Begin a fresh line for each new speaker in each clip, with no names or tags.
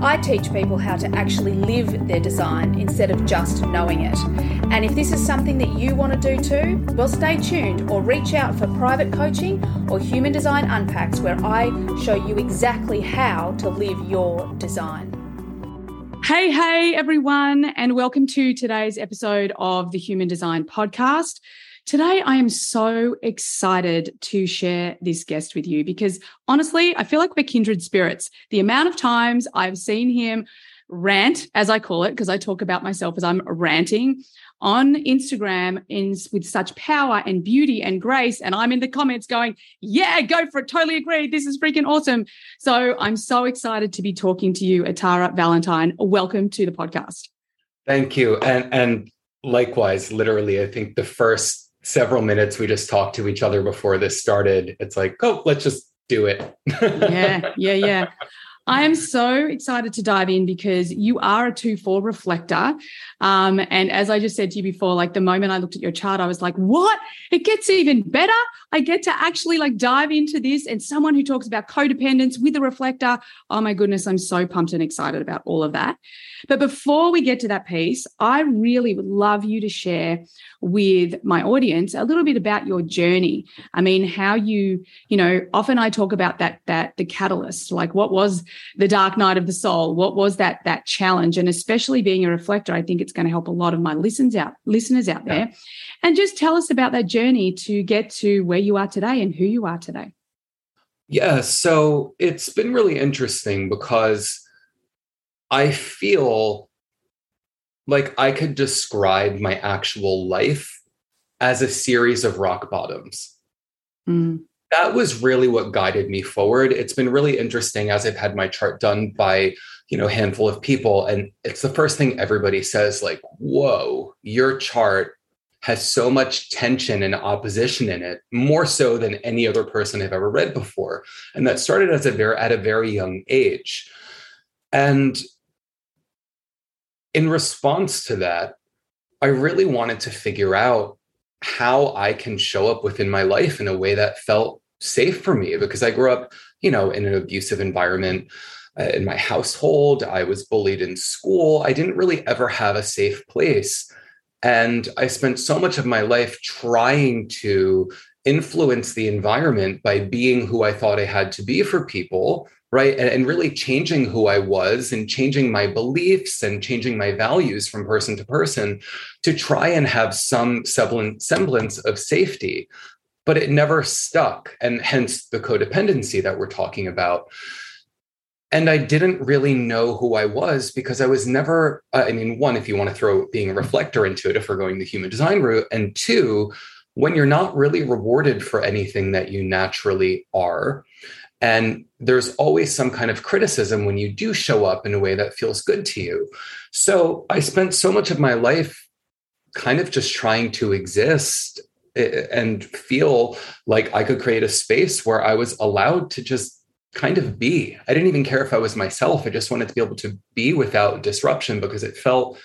I teach people how to actually live their design instead of just knowing it. And if this is something that you want to do too, well, stay tuned or reach out for private coaching or Human Design Unpacks, where I show you exactly how to live your design. Hey, hey, everyone, and welcome to today's episode of the Human Design Podcast. Today, I am so excited to share this guest with you because honestly, I feel like we're kindred spirits. The amount of times I've seen him rant, as I call it, because I talk about myself as I'm ranting on Instagram in with such power and beauty and grace. And I'm in the comments going, yeah, go for it. Totally agree. This is freaking awesome. So I'm so excited to be talking to you, Atarah Valentine. Welcome to the podcast.
Thank you. And and likewise, literally, I think the first several minutes we just talked to each other before this started. It's like, oh, let's just do it.
yeah, yeah, yeah. I am so excited to dive in because you are a 2 4 reflector. Um, and as I just said to you before, like the moment I looked at your chart, I was like, what? It gets even better. I get to actually like dive into this. And someone who talks about codependence with a reflector. Oh my goodness, I'm so pumped and excited about all of that. But before we get to that piece, I really would love you to share with my audience a little bit about your journey. I mean, how you, you know, often I talk about that, that the catalyst, like what was the dark night of the soul? What was that, that challenge? And especially being a reflector, I think it's going to help a lot of my listeners out, listeners out there. And just tell us about that journey to get to where you are today and who you are today.
Yeah. So it's been really interesting because I feel like I could describe my actual life as a series of rock bottoms. Mm. That was really what guided me forward. It's been really interesting as I've had my chart done by, you know, a handful of people. And it's the first thing everybody says, like, whoa, your chart has so much tension and opposition in it, more so than any other person I've ever read before. And that started as a very at a very young age. And in response to that, I really wanted to figure out how I can show up within my life in a way that felt safe for me because I grew up, you know, in an abusive environment uh, in my household. I was bullied in school. I didn't really ever have a safe place. And I spent so much of my life trying to influence the environment by being who I thought I had to be for people right and, and, really changing who i was and changing my beliefs and changing my values from person to person to try and have some semblance of safety but it never stuck and hence the codependency that we're talking about and I didn't really know who I was because I was never, uh, I mean, one, if you want to throw being a reflector into it, if we're going the human design route, and two, when you're not really rewarded for anything that you naturally are. And there's always some kind of criticism when you do show up in a way that feels good to you. So I spent so much of my life kind of just trying to exist eh, and feel like I could create a space where I was allowed to just kind of be. I didn't even care if I was myself. I just wanted to be able to be without disruption because it felt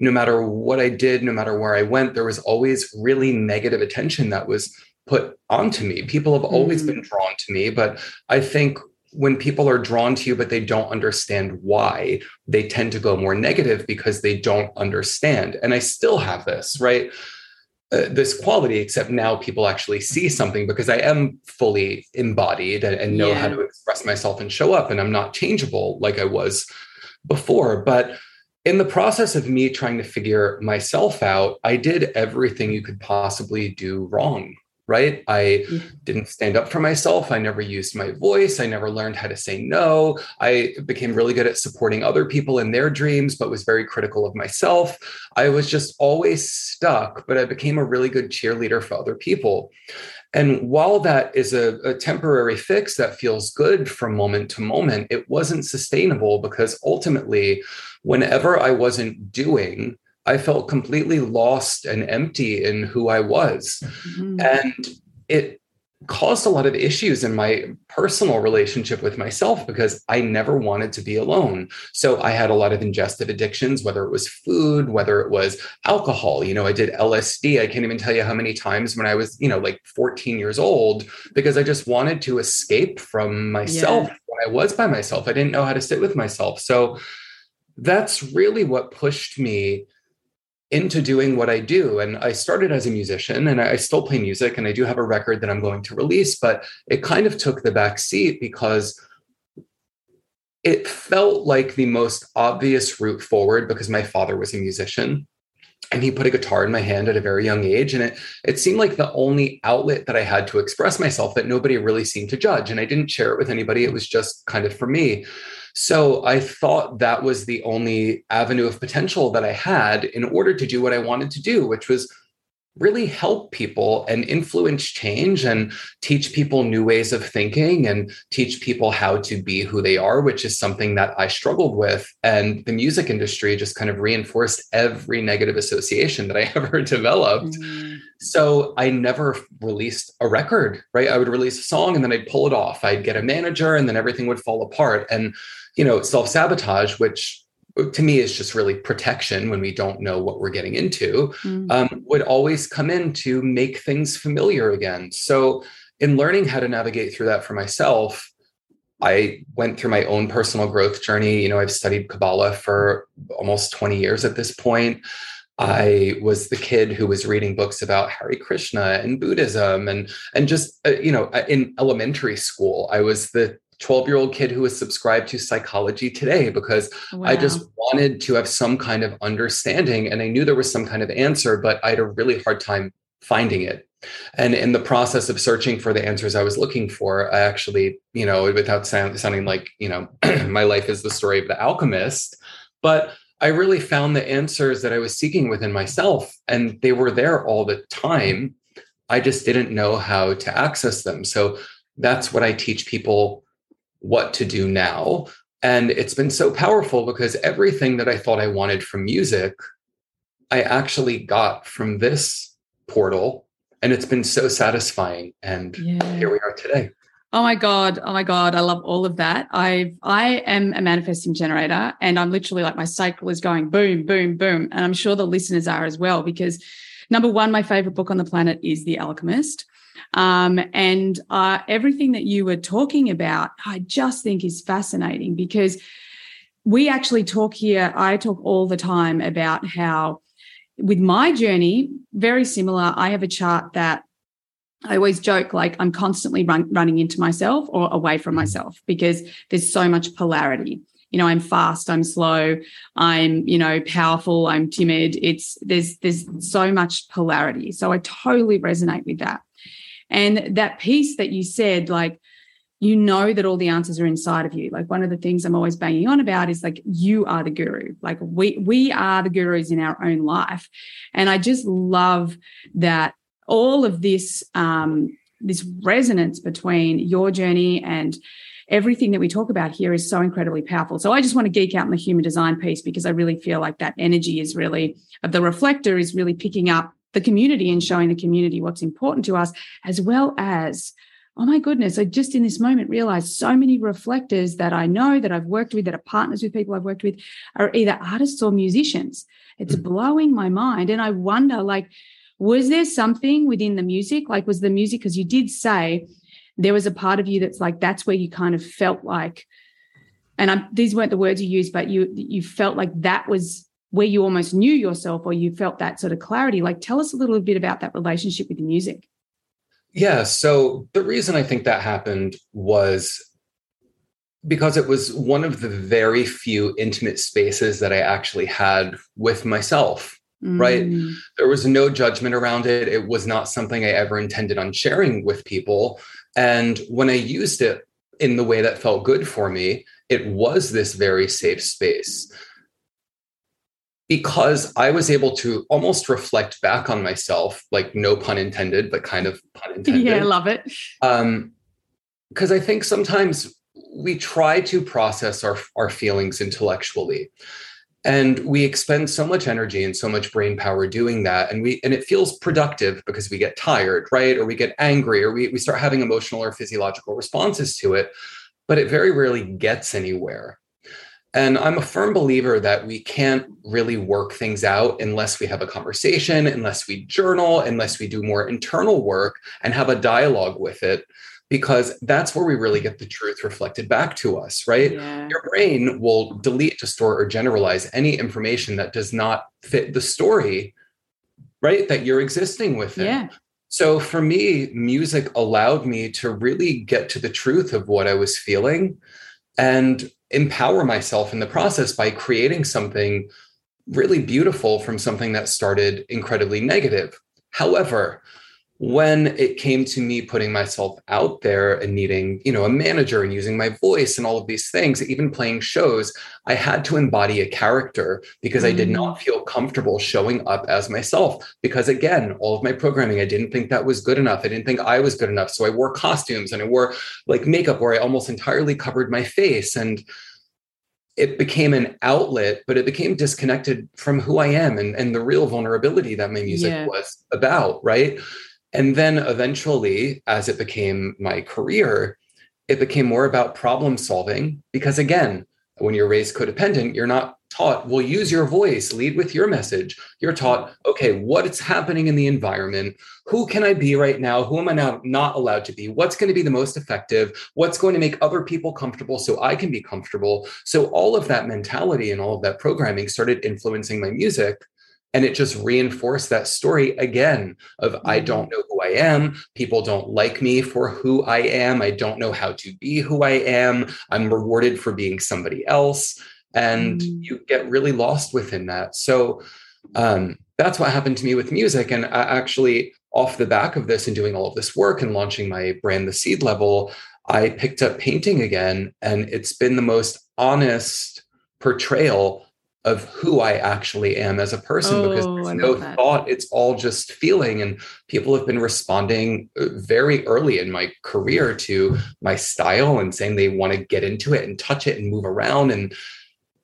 no matter what I did, no matter where I went, there was always really negative attention that was put onto me. People have always mm. been drawn to me, but I think when people are drawn to you but they don't understand why, they tend to go more negative because they don't understand. And I still have this, right? Uh, this quality, except now people actually see something because I am fully embodied and, and know yeah. how to express myself and show up, and I'm not changeable like I was before. But in the process of me trying to figure myself out, I did everything you could possibly do wrong right? I didn't stand up for myself. I never used my voice. I never learned how to say no. I became really good at supporting other people in their dreams, but was very critical of myself. I was just always stuck, but I became a really good cheerleader for other people. And while that is a, a temporary fix that feels good from moment to moment, it wasn't sustainable because ultimately, whenever I wasn't doing, I felt completely lost and empty in who I was. Mm-hmm. And it caused a lot of issues in my personal relationship with myself because I never wanted to be alone. So I had a lot of ingestive addictions, whether it was food, whether it was alcohol. You know, I did LSD. I can't even tell you how many times when I was, you know, like 14 years old, because I just wanted to escape from myself yeah. when I was by myself. I didn't know how to sit with myself. So that's really what pushed me into doing what I do. And I started as a musician and I still play music and I do have a record that I'm going to release, but it kind of took the back seat because it felt like the most obvious route forward because my father was a musician and he put a guitar in my hand at a very young age and it it seemed like the only outlet that I had to express myself that nobody really seemed to judge and I didn't share it with anybody it was just kind of for me so I thought that was the only avenue of potential that I had in order to do what I wanted to do, which was really help people and influence change and teach people new ways of thinking and teach people how to be who they are, which is something that I struggled with. And the music industry just kind of reinforced every negative association that I ever developed. Mm. So I never released a record, right? I would release a song and then I'd pull it off. I'd get a manager and then everything would fall apart. And you know, self sabotage, which to me is just really protection when we don't know what we're getting into, mm. um, would always come in to make things familiar again. So, in learning how to navigate through that for myself, I went through my own personal growth journey. You know, I've studied Kabbalah for almost 20 years at this point. I was the kid who was reading books about Hare Krishna and Buddhism, and and just uh, you know, in elementary school, I was the 12 year old kid who was subscribed to psychology today because wow. I just wanted to have some kind of understanding and I knew there was some kind of answer, but I had a really hard time finding it. And in the process of searching for the answers I was looking for, I actually, you know, without sound, sounding like, you know, my life is the story of the alchemist, but I really found the answers that I was seeking within myself, and they were there all the time. I just didn't know how to access them. So that's what I teach people what to do now. And it's been so powerful because everything that I thought I wanted from music, I actually got from this portal. And it's been so satisfying. And yeah. here we are today.
Oh my God. Oh my God. I love all of that. I I am a manifesting generator and I'm literally like my cycle is going boom, boom, boom. And I'm sure the listeners are as well, because number one, my favorite book on the planet is The Alchemist. Um, and uh, everything that you were talking about, I just think is fascinating because we actually talk here, I talk all the time about how, with my journey, very similar. I have a chart that I always joke like I'm constantly run, running into myself or away from myself because there's so much polarity. You know, I'm fast, I'm slow, I'm, you know, powerful, I'm timid. It's there's there's so much polarity. So I totally resonate with that. And that piece that you said, like, you know that all the answers are inside of you. Like one of the things I'm always banging on about is like you are the guru. Like we we are the gurus in our own life, and I just love that all of this um, this resonance between your journey and everything that we talk about here is so incredibly powerful. So I just want to geek out on the human design piece because I really feel like that energy is really of the reflector is really picking up the community and showing the community what's important to us, as well as oh my goodness, I just in this moment realized so many reflectors that I know that I've worked with, that are partners with people I've worked with, are either artists or musicians. It's mm. blowing my mind. And I wonder, like, was there something within the music? Like, was the music, because you did say there was a part of you that's like, that's where you kind of felt like, and I'm, these weren't the words you used, but you you felt like that was where you almost knew yourself or you felt that sort of clarity. Like, tell us a little bit about that relationship with music.
Yeah. So the reason I think that happened was because it was one of the very few intimate spaces that I actually had with myself. Mm. Right. There was no judgment around it. It was not something I ever intended on sharing with people. And when I used it in the way that felt good for me, it was this very safe space because I was able to almost reflect back on myself, like no pun intended, but kind of pun intended.
Yeah, I love it. Um,
because I think sometimes we try to process our, our feelings intellectually. And we expend so much energy and so much brain power doing that. And we and it feels productive because we get tired, right? Or we get angry, or we, we start having emotional or physiological responses to it. But it very rarely gets anywhere. And I'm a firm believer that we can't really work things out unless we have a conversation, unless we journal, unless we do more internal work and have a dialogue with it, because that's where we really get the truth reflected back to us, right? Yeah. Your brain will delete, distort, or generalize any information that does not fit the story, right? That you're existing within. Yeah. So for me, music allowed me to really get to the truth of what I was feeling and empower myself in the process by creating something really beautiful from something that started incredibly negative. However, when it came to me putting myself out there and needing you know a manager and using my voice and all of these things even playing shows i had to embody a character because mm. i did not mm. feel comfortable showing up as myself because again all of my programming i didn't think that was good enough i didn't think i was good enough so i wore costumes and i wore like makeup where i almost entirely covered my face and it became an outlet, but it became disconnected from who I am and, and the real vulnerability that my music yeah. was about. Right. And then eventually, as it became my career, it became more about problem solving because, again, when you're raised codependent, you're not taught, well, use your voice, lead with your message. You're taught, okay, what's happening in the environment? Who can I be right now? Who am I now not allowed to be? What's going to be the most effective? What's going to make other people comfortable so I can be comfortable? So all of that mentality and all of that programming started influencing my music and it just reinforced that story again of mm-hmm. i don't know who i am. People don't like me for who i am. I don't know how to be who i am. I'm rewarded for being somebody else. And mm-hmm. you get really lost within that. So um, that's what happened to me with music. And I actually off the back of this and doing all of this work and launching my brand the seed level i picked up painting again. And it's been the most honest portrayal of who I actually am as a person oh, because there's no that. thought. It's all just feeling. And people have been responding uh, very early in my career to my style and saying they want to get into it and touch it and move around. And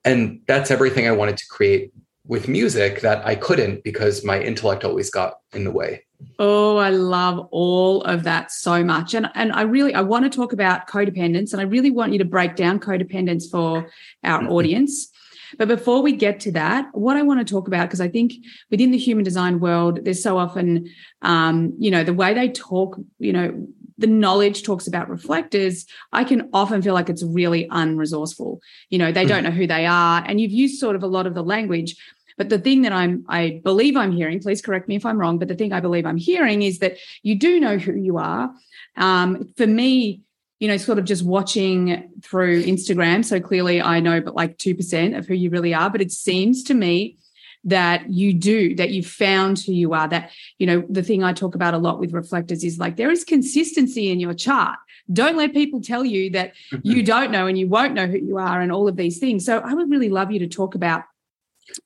and that's everything I wanted to create with music that I couldn't because my intellect always got in the way.
Oh, I love all of that so much. And and I really I want to talk about codependence and I really want you to break down codependence for our mm-hmm. audience but before we get to that, what I want to talk about, because I think within the human design world, there's so often, um, you know, the way they talk, you know, the knowledge talks about reflectors, I can often feel like it's really unresourceful. You know, they don't know who they are. And you've used sort of a lot of the language. But the thing that I'm, I believe I'm hearing, please correct me if I'm wrong, but the thing I believe I'm hearing is that you do know who you are. Um, for me, you know, sort of just watching through Instagram. So clearly I know but like 2% of who you really are. But it seems to me that you do, that you've found who you are. That, you know, the thing I talk about a lot with reflectors is like there is consistency in your chart. Don't let people tell you that mm-hmm. you don't know and you won't know who you are and all of these things. So I would really love you to talk about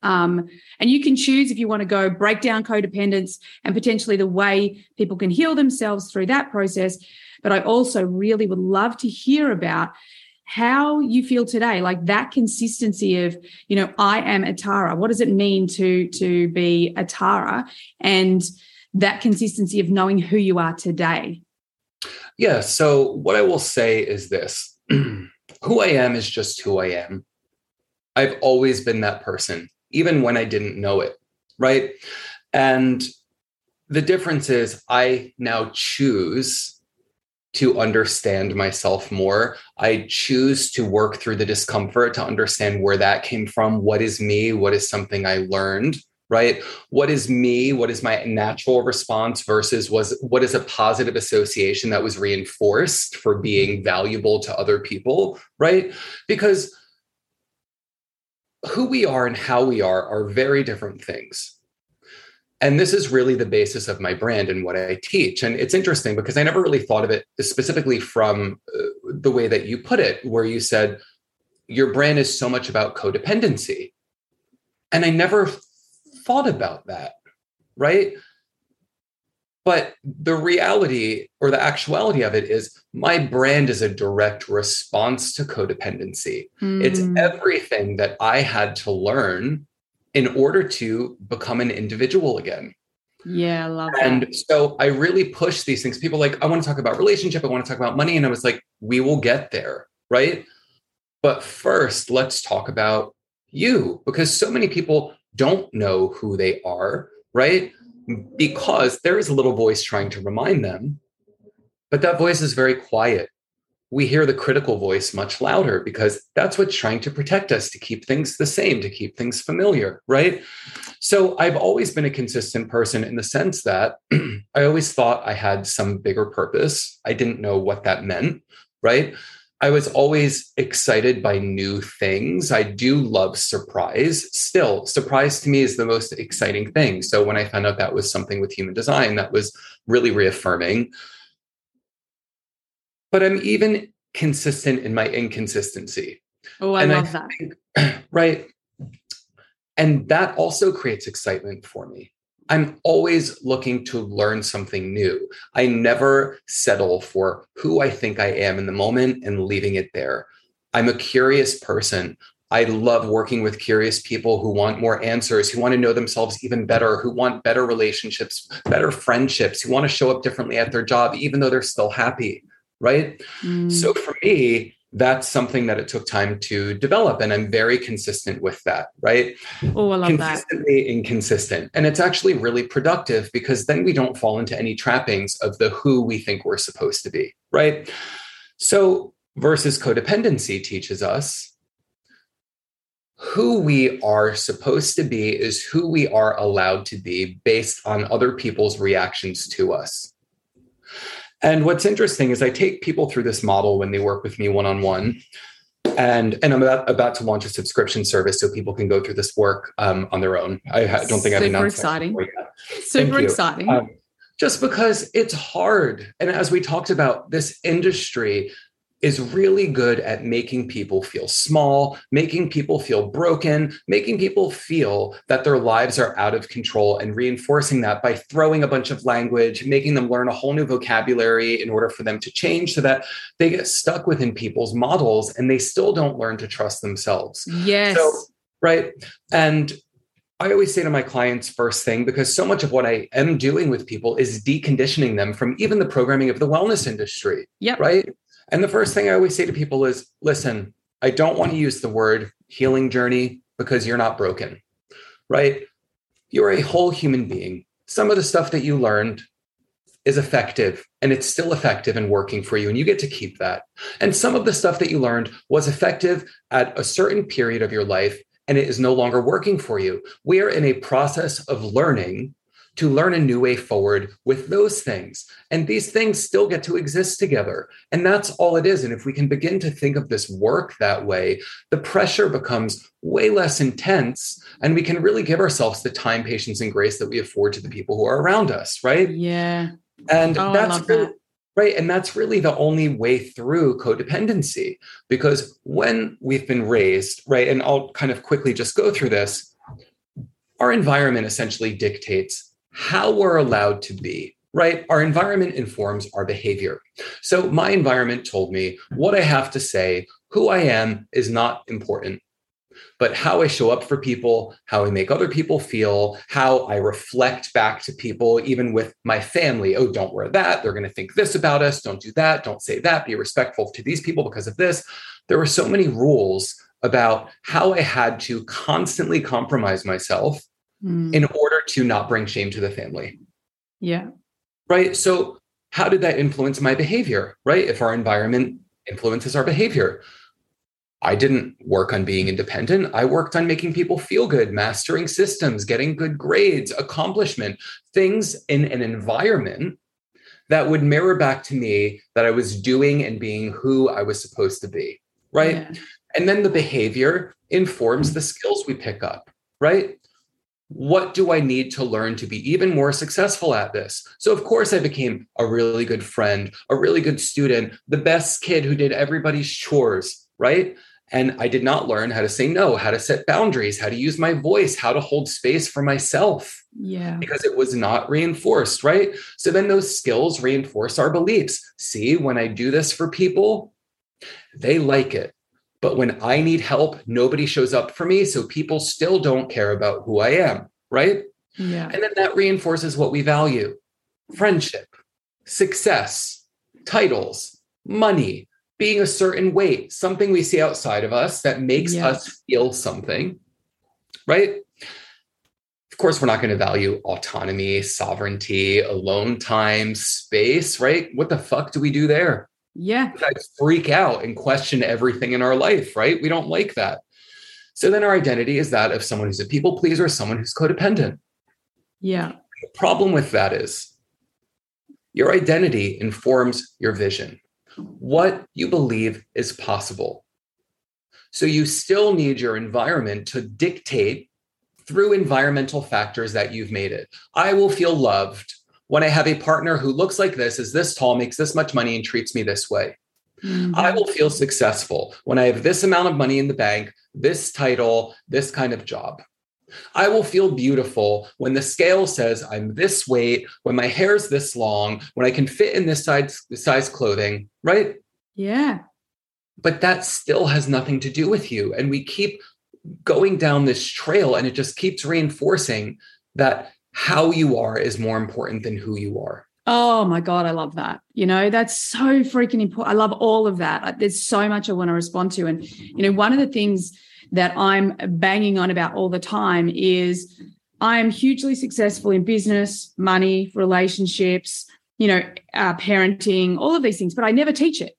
um, and you can choose if you want to go break down codependence and potentially the way people can heal themselves through that process. But I also really would love to hear about how you feel today like that consistency of you know i am Atarah what does it mean to to be Atarah and that consistency of knowing who you are today.
Yeah so what i will say is this. Who i am is just who i am. I've always been that person even when i didn't know it right and the difference is i now choose to understand myself more. I choose to work through the discomfort to understand where that came from. What is me? What is something I learned? Right? What is me? What is my natural response versus was what is a positive association that was reinforced for being valuable to other people? Right? Because who we are and how we are are very different things and this is really the basis of my brand and what I teach. And it's interesting because I never really thought of it specifically from uh, the way that you put it, where you said your brand is so much about codependency. And I never thought about that, right? But the reality or the actuality of it is my brand is a direct response to codependency. Mm. It's hmm. everything that I had to learn in order to become an individual again.
Yeah, I love
and
that.
And so I really push these things. People like, I want to talk about relationship, I want to talk about money. And I was like, we will get there, right? But first, let's talk about you because so many people don't know who they are, right? Because there is a little voice trying to remind them, but that voice is very quiet we hear the critical voice much louder because that's what's trying to protect us to keep things the same, to keep things familiar, right? So I've always been a consistent person in the sense that I always thought I had some bigger purpose. I didn't know what that meant, right? I was always excited by new things. I do love surprise. Still, surprise to me is the most exciting thing. So when I found out that was something with human design, that was really reaffirming but I'm even consistent in my inconsistency.
Oh, I and love I think,
that. Right. And that also creates excitement for me. I'm always looking to learn something new. I never settle for who I think I am in the moment and leaving it there. I'm a curious person. I love working with curious people who want more answers, who want to know themselves even better, who want better relationships, better friendships, who want to show up differently at their job, even though they're still happy right? Mm. So for me, that's something that it took time to develop. And I'm very consistent with that, right?
Oh, I love
Consistently
that.
inconsistent. And it's actually really productive because then we don't fall into any trappings of the who we think we're supposed to be, right? So versus codependency teaches us who we are supposed to be is who we are allowed to be based on other people's reactions to us. And what's interesting is I take people through this model when they work with me one on one. And, and I'm about, about to launch a subscription service so people can go through this work um, on their own. I don't think I've announced
exciting. Super exciting. Um,
just because it's hard. And as we talked about, this industry is really good at making people feel small, making people feel broken, making people feel that their lives are out of control, and reinforcing that by throwing a bunch of language, making them learn a whole new vocabulary in order for them to change so that they get stuck within people's models and they still don't learn to trust themselves.
Yes. So,
right. And I always say to my clients first thing because so much of what I am doing with people is deconditioning them from even the programming of the wellness industry.
Yeah.
Right. And the first thing I always say to people is listen, I don't want to use the word healing journey because you're not broken, right? You're a whole human being. Some of the stuff that you learned is effective and it's still effective and working for you, and you get to keep that. And some of the stuff that you learned was effective at a certain period of your life and it is no longer working for you. We are in a process of learning to learn a new way forward with those things. And these things still get to exist together. And that's all it is. And if we can begin to think of this work that way, the pressure becomes way less intense. And we can really give ourselves the time, patience, and grace that we afford to the people who are around us, right?
Yeah.
And oh, that's really, that. right. And that's really the only way through codependency. Because when we've been raised, right, and I'll kind of quickly just go through this, our environment essentially dictates how we're allowed to be, right? Our environment informs our behavior. So my environment told me what I have to say, who I am is not important. But how I show up for people, how I make other people feel, how I reflect back to people, even with my family. Oh, don't wear that. They're going to think this about us. Don't do that. Don't say that. Be respectful to these people because of this. There were so many rules about how I had to constantly compromise myself mm. in order to not bring shame to the family.
Yeah.
Right. So, how did that influence my behavior? Right. If our environment influences our behavior, I didn't work on being independent. I worked on making people feel good, mastering systems, getting good grades, accomplishment, things in an environment that would mirror back to me that I was doing and being who I was supposed to be. Right. Yeah. And then the behavior informs the skills we pick up. Right what do I need to learn to be even more successful at this? So, of course, I became a really good friend, a really good student, the best kid who did everybody's chores, right? And I did not learn how to say no, how to set boundaries, how to use my voice, how to hold space for myself.
Yeah.
Because it was not reinforced, right? So then those skills reinforce our beliefs. See, when I do this for people, they like it. But when I need help, nobody shows up for me. So people still don't care about who I am. Right.
Yeah.
And then that reinforces what we value friendship, success, titles, money, being a certain weight, something we see outside of us that makes yeah. us feel something. Right. Of course, we're not going to value autonomy, sovereignty, alone time, space, right? What the fuck do we do there?
Yeah.
I freak out and question everything in our life, right? We don't like that. So then our identity is that of someone who's a people pleaser, someone who's codependent.
Yeah.
The problem with that is your identity informs your vision, what you believe is possible. So you still need your environment to dictate through environmental factors that you've made it. I will feel loved when I have a partner who looks like this, is this tall, makes this much money, and treats me this way. Mm-hmm. I will feel successful when I have this amount of money in the bank, this title, this kind of job. I will feel beautiful when the scale says I'm this weight, when my hair's this long, when I can fit in this size, size clothing, right?
Yeah.
But that still has nothing to do with you. And we keep going down this trail and it just keeps reinforcing that how you are is more important than who you are.
Oh my God, I love that. You know, that's so freaking important. I love all of that. There's so much I want to respond to. And, you know, one of the things that I'm banging on about all the time is I am hugely successful in business, money, relationships, you know, uh, parenting, all of these things, but I never teach it.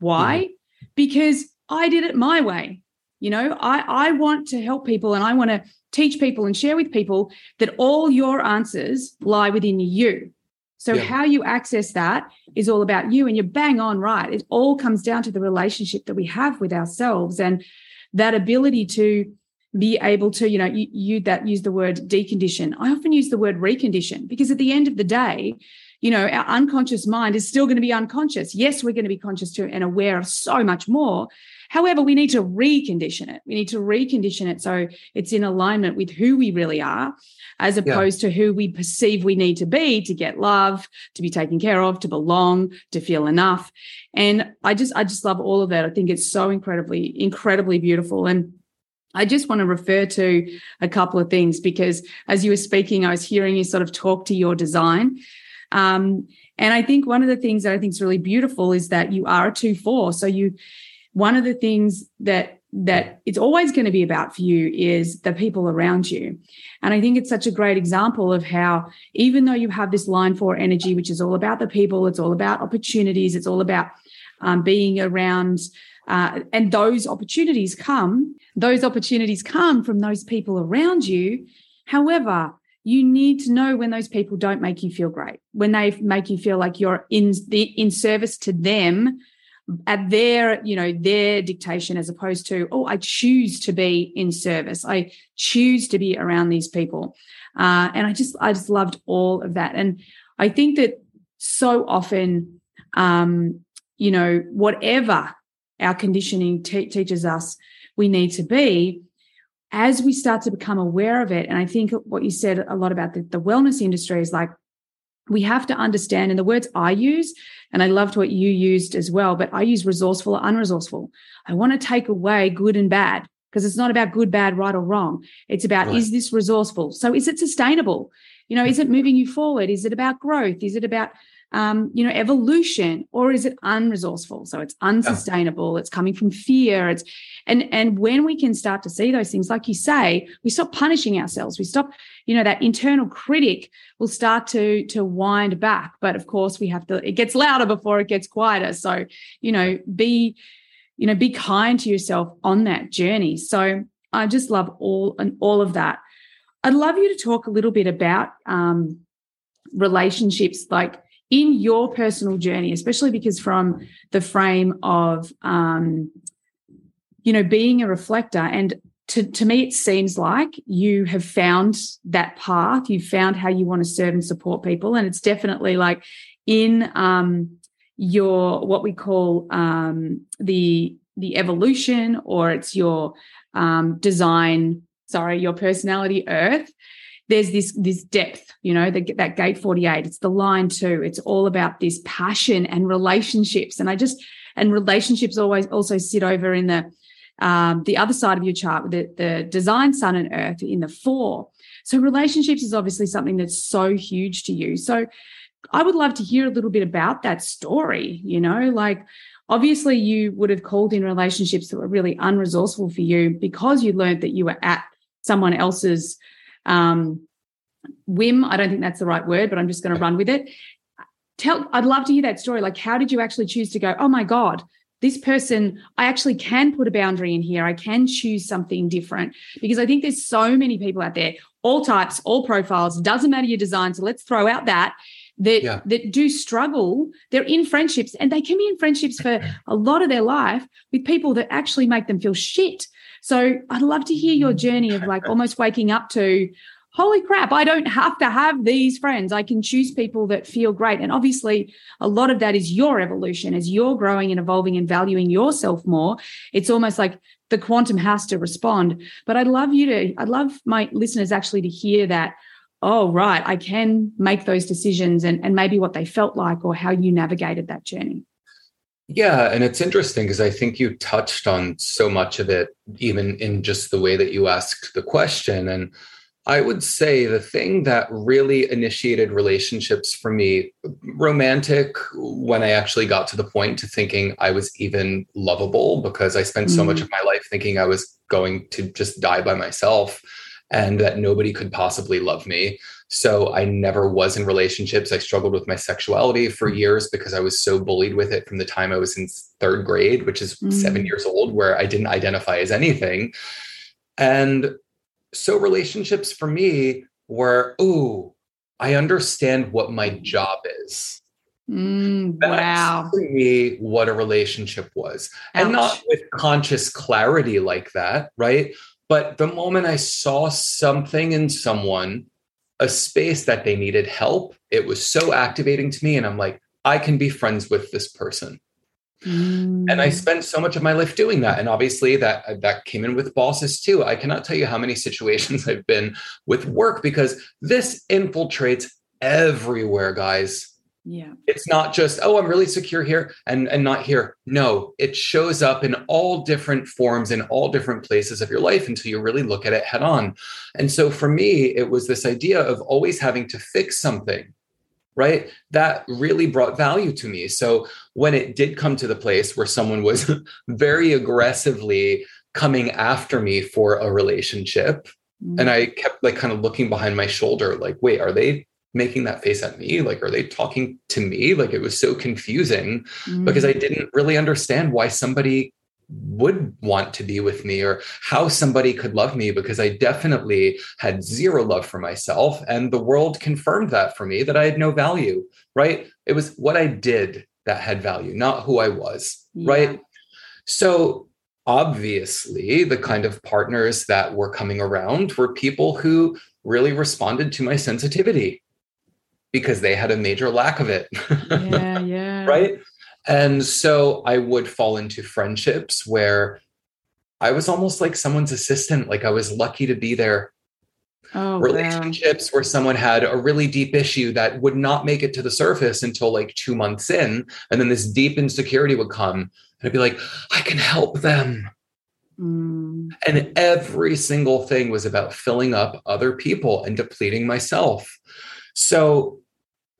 Why? Mm-hmm. Because I did it my way. You know, I, I want to help people and I want to teach people and share with people that all your answers lie within you. So, yeah. how you access that is all about you, and you're bang on right. It all comes down to the relationship that we have with ourselves and that ability to be able to, you know, you, you that use the word decondition. I often use the word recondition because at the end of the day, you know, our unconscious mind is still going to be unconscious. Yes, we're going to be conscious to and aware of so much more, However, we need to recondition it. We need to recondition it so it's in alignment with who we really are, as opposed yeah. to who we perceive we need to be to get love, to be taken care of, to belong, to feel enough. And I just, I just love all of that. I think it's so incredibly, incredibly beautiful. And I just want to refer to a couple of things because as you were speaking, I was hearing you sort of talk to your design. Um, and I think one of the things that I think is really beautiful is that you are a two four. So you one of the things that that it's always going to be about for you is the people around you. And I think it's such a great example of how, even though you have this line four energy, which is all about the people, it's all about opportunities, it's all about um, being around, uh, and those opportunities come, those opportunities come from those people around you. However, you need to know when those people don't make you feel great, when they make you feel like you're in the in service to them at their you know their dictation as opposed to oh i choose to be in service. I choose to be around these people. Uh, and i just i just loved all of that. And i think that so often um you know whatever our conditioning te- teaches us we need to be as we start to become aware of it, and I think what you said a lot about the, the wellness industry is like we have to understand, and the words I use, and I loved what you used as well, but I use resourceful or unresourceful. I want to take away good and bad because it's not about good, bad, right, or wrong. It's about right. is this resourceful? So is it sustainable? You know, is it moving you forward? Is it about growth? Is it about um, you know, evolution, or is it unresourceful? So it's unsustainable. Yeah. It's coming from fear. It's and and when we can start to see those things, like you say, we stop punishing ourselves. We stop, you know, that internal critic will start to to wind back. But of course, we have to. It gets louder before it gets quieter. So you know, be you know, be kind to yourself on that journey. So I just love all and all of that. I'd love you to talk a little bit about um, relationships, like in your personal journey, especially because from the frame of, um, you know, being a reflector and to, to me, it seems like you have found that path. You've found how you want to serve and support people. And it's definitely like in um, your, what we call um, the, the evolution or it's your um, design, sorry, your personality earth there's this this depth you know the, that gate 48 it's the line two. It's all about this passion and relationships. And i just and relationships always also sit over in the um, the other side of your chart the, the design sun and earth in the four. So relationships is obviously something that's so huge to you. So i would love to hear a little bit about that story you know like obviously you would have called in relationships that were really unresourceful for you because you learned that you were at someone else's um, whim. I don't think that's the right word, but I'm just going to run with it. Tell, I'd love to hear that story. Like, how did you actually choose to go, oh my God, this person, I actually can put a boundary in here. I can choose something different because I think there's so many people out there, all types, all profiles, doesn't matter your design. So let's throw out that that yeah. that do struggle. They're in friendships and they can be in friendships for a lot of their life with people that actually make them feel shit. So I'd love to hear your journey of like almost waking up to, holy crap, I don't have to have these friends. I can choose people that feel great. And obviously, a lot of that is your evolution as you're growing and evolving and valuing yourself more. It's almost like the quantum has to respond. But I'd love you to, I'd love my listeners actually to hear that. Oh, right. I can make those decisions and, and maybe what they felt like or how you navigated that journey.
Yeah, and it's interesting because I think you touched on so much of it, even in just the way that you asked the question. And I would say the thing that really initiated relationships for me, romantic, when I actually got to the point to thinking I was even lovable, because I spent so mm. much of my life thinking I was going to just die by myself and that nobody could possibly love me. So I never was in relationships. I struggled with my sexuality for mm. years because I was so bullied with it from the time I was in third grade, which is mm. seven years old, where I didn't identify as anything. And so relationships for me were, oh, I understand what my job is.
Mm, wow.
For me, what a relationship was. Ouch. And not with conscious clarity like that, right? But the moment I saw something in someone a space that they needed help. It was so activating to me. And I'm like, I can be friends with this person. Mm. And I mm. spent so much of my life doing that. And obviously that that came in with bosses too. I cannot tell you how many situations I've been with work because this infiltrates everywhere, guys.
Yeah.
It's not just, oh, I'm really secure here and, and not here. No, it shows up in all different forms in all different places of your life until you really look at it head on. And so for me, it was this idea of always having to fix something, right? That really brought value to me. So when it did come to the place where someone was very aggressively coming after me for a relationship, mm-hmm. and I kept like kind of looking behind my shoulder, like, wait, are they making that face at me? Like, are they talking to me? Like, it was so confusing mm. because I didn't really understand why somebody would want to be with me or how somebody could love me because I definitely had zero love for myself. And the world confirmed that for me that I had no value, right? It was what I did that had value, not who I was, yeah. right? So obviously, the kind of partners that were coming around were people who really responded to my sensitivity because they had a major lack of it.
Yeah, yeah.
right? And so I would fall into friendships where I was almost like someone's assistant, like I was lucky to be there.
Oh,
relationships wow. where someone had a really deep issue that would not make it to the surface until like two months in. And then this deep insecurity would come. And I'd be like, I can help them.
Mm.
And every single thing was about filling up other people and depleting myself. So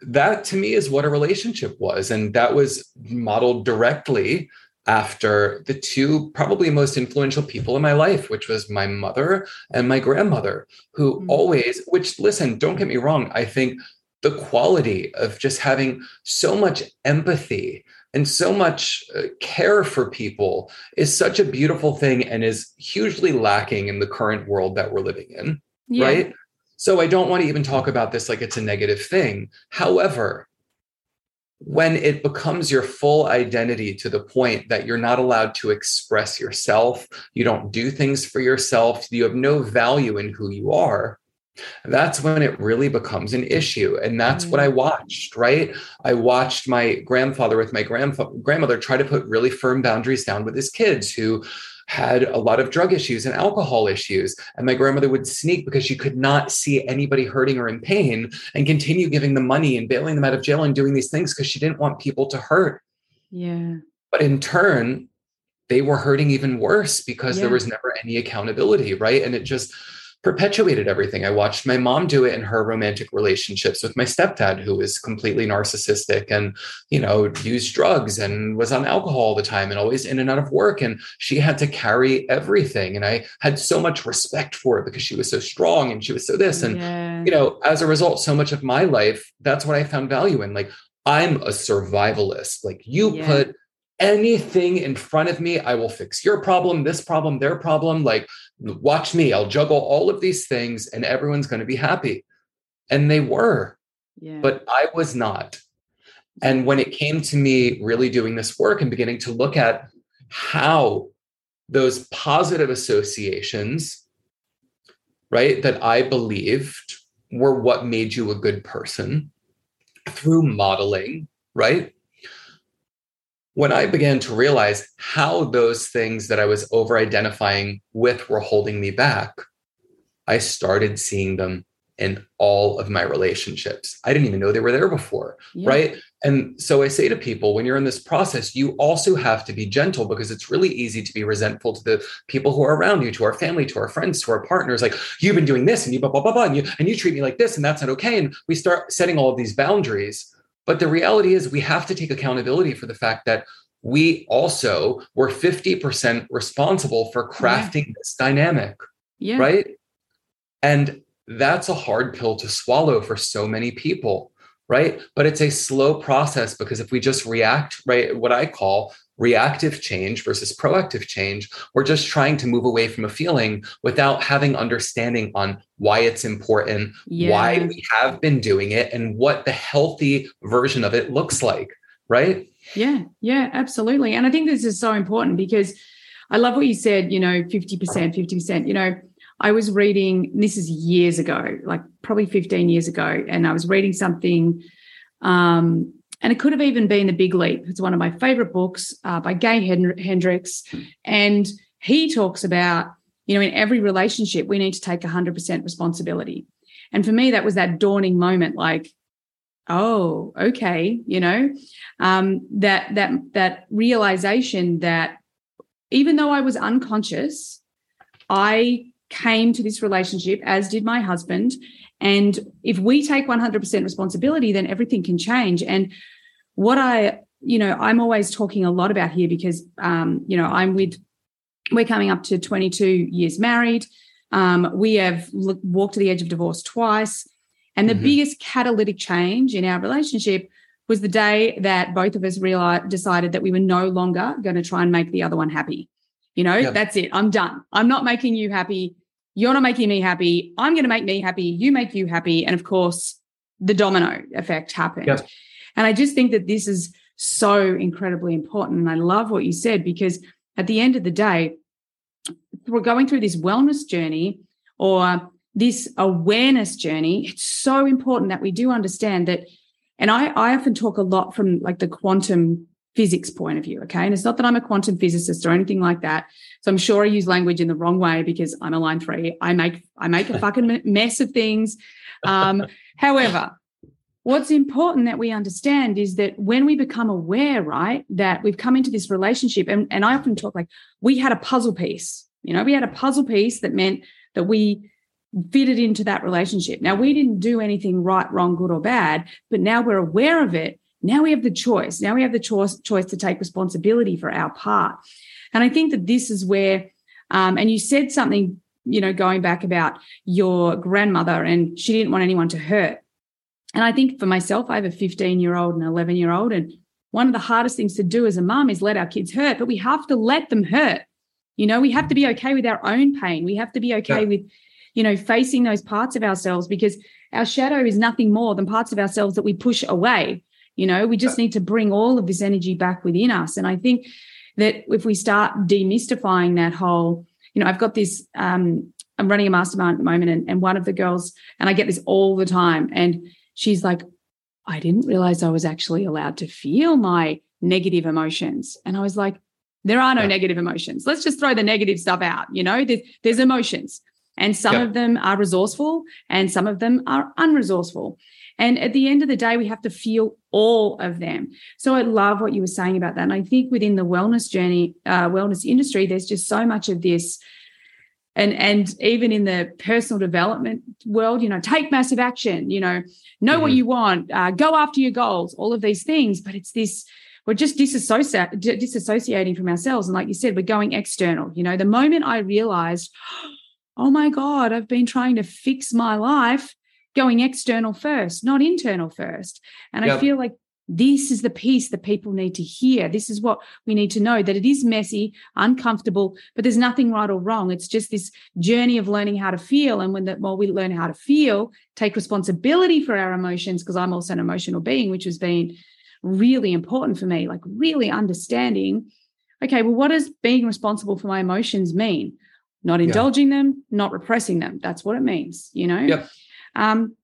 that to me is what a relationship was. And that was modeled directly after the two probably most influential people in my life, which was my mother and my grandmother, who mm-hmm. always, which listen, don't get me wrong, I think the quality of just having so much empathy and so much uh, care for people is such a beautiful thing and is hugely lacking in the current world that we're living in. Yeah. Right. So I don't want to even talk about this like it's a negative thing. However, when it becomes your full identity to the point that you're not allowed to express yourself, you don't do things for yourself, you have no value in who you are, that's when it really becomes an issue. And that's what I mm. watched, right? I watched my grandfather with my grandfa- grandmother try to put really firm boundaries down with his kids who had a lot of drug issues and alcohol issues. And my grandmother would sneak because she could not see anybody hurting or in pain and continue giving them money and bailing them out of jail and doing these things because she didn't want people to hurt.
Yeah.
But in turn, they were hurting even worse because yeah. there was never any accountability, right? And it just, perpetuated everything. I watched my mom do it in her romantic relationships with my stepdad, who was completely narcissistic and, you know, used drugs and was on alcohol all the time and always in and out of work. And she had to carry everything. And I had so much respect for it because she was so strong and she was so this. And, yeah. you know, as a result, so much of my life, that's what I found value in. Like, I'm a survivalist. Like, you yeah. put anything in front of me, I will fix your problem, this problem, their problem. Like, watch me, I'll juggle all of these things and everyone's going to be happy. And they were, yeah. but I was not. And when it came to me really doing this work and beginning to look at how those positive associations, right, that I believed were what made you a good person through modeling, right? When I began to realize how those things that I was over identifying with were holding me back, I started seeing them in all of my relationships. I didn't even know they were there before. Yeah. Right. And so I say to people, when you're in this process, you also have to be gentle because it's really easy to be resentful to the people who are around you, to our family, to our friends, to our partners. Like, you've been doing this and you blah, blah, blah, blah, and you, and you treat me like this, and that's not okay. And we start setting all of these boundaries. But the reality is, we have to take accountability for the fact that we also were 50% responsible for crafting yeah. this dynamic.
Yeah.
Right. And that's a hard pill to swallow for so many people. Right. But it's a slow process because if we just react, right, what I call reactive change versus proactive change, we're just trying to move away from a feeling without having understanding on why it's important, yeah. why we have been doing it, and what the healthy version of it looks like. Right.
Yeah. Yeah. Absolutely. And I think this is so important because I love what you said, you know, 50%, 50%. You know, I was reading, this is years ago, like probably 15 years ago, and I was reading something um, and it could have even been The Big Leap. It's one of my favorite books uh, by Gay Hendricks. And he talks about, you know, in every relationship, we need to take 100% responsibility. And for me, that was that dawning moment like, oh, okay, you know, um, that, that, that realization that even though I was unconscious, I came to this relationship, as did my husband. And if we take 100% responsibility, then everything can change. And what I, you know, I'm always talking a lot about here because, um, you know, I'm with, we're coming up to 22 years married. Um, we have walked to the edge of divorce twice. And the mm-hmm. biggest catalytic change in our relationship was the day that both of us realized, decided that we were no longer going to try and make the other one happy. You know, yep. that's it. I'm done. I'm not making you happy. You're not making me happy. I'm going to make me happy. You make you happy. And of course, the domino effect happened. Yep. And I just think that this is so incredibly important. And I love what you said because at the end of the day, we're going through this wellness journey or this awareness journey. It's so important that we do understand that. And I, I often talk a lot from like the quantum physics point of view. Okay. And it's not that I'm a quantum physicist or anything like that. So I'm sure I use language in the wrong way because I'm a line three. I make, I make a fucking mess of things. Um, however, what's important that we understand is that when we become aware, right, that we've come into this relationship, and, and I often talk like we had a puzzle piece, you know, we had a puzzle piece that meant that we fitted into that relationship. Now, we didn't do anything right, wrong, good, or bad, but now we're aware of it now we have the choice. Now we have the choice, choice to take responsibility for our part. And I think that this is where, um, and you said something, you know, going back about your grandmother and she didn't want anyone to hurt. And I think for myself, I have a 15 year old and 11 year old. And one of the hardest things to do as a mom is let our kids hurt, but we have to let them hurt. You know, we have to be okay with our own pain. We have to be okay yeah. with, you know, facing those parts of ourselves because our shadow is nothing more than parts of ourselves that we push away. You know, we just need to bring all of this energy back within us. And I think that if we start demystifying that whole, you know, I've got this, um, I'm running a mastermind at the moment, and, and one of the girls, and I get this all the time, and she's like, I didn't realize I was actually allowed to feel my negative emotions. And I was like, there are no yeah. negative emotions. Let's just throw the negative stuff out. You know, there's, there's emotions, and some yeah. of them are resourceful, and some of them are unresourceful. And at the end of the day, we have to feel all of them. So I love what you were saying about that. And I think within the wellness journey, uh, wellness industry, there's just so much of this. And, and even in the personal development world, you know, take massive action, you know, know mm-hmm. what you want, uh, go after your goals, all of these things. But it's this, we're just disassociate, disassociating from ourselves. And like you said, we're going external. You know, the moment I realized, oh my God, I've been trying to fix my life going external first, not internal first. And yep. I feel like this is the piece that people need to hear. This is what we need to know that it is messy, uncomfortable, but there's nothing right or wrong. It's just this journey of learning how to feel. And when the more we learn how to feel, take responsibility for our emotions, because I'm also an emotional being, which has been really important for me, like really understanding, okay, well, what does being responsible for my emotions mean? Not indulging yeah. them, not repressing them. That's what it means, you know?
Yep.
Um,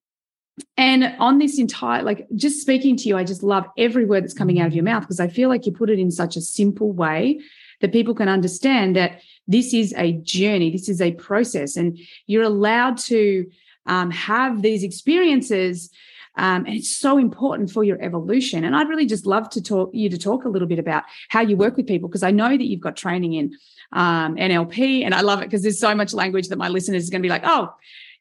and on this entire, like just speaking to you, I just love every word that's coming out of your mouth because I feel like you put it in such a simple way that people can understand that this is a journey, this is a process, and you're allowed to um, have these experiences. Um, and it's so important for your evolution. And I'd really just love to talk you to talk a little bit about how you work with people because I know that you've got training in um, NLP, and I love it because there's so much language that my listeners are going to be like, oh,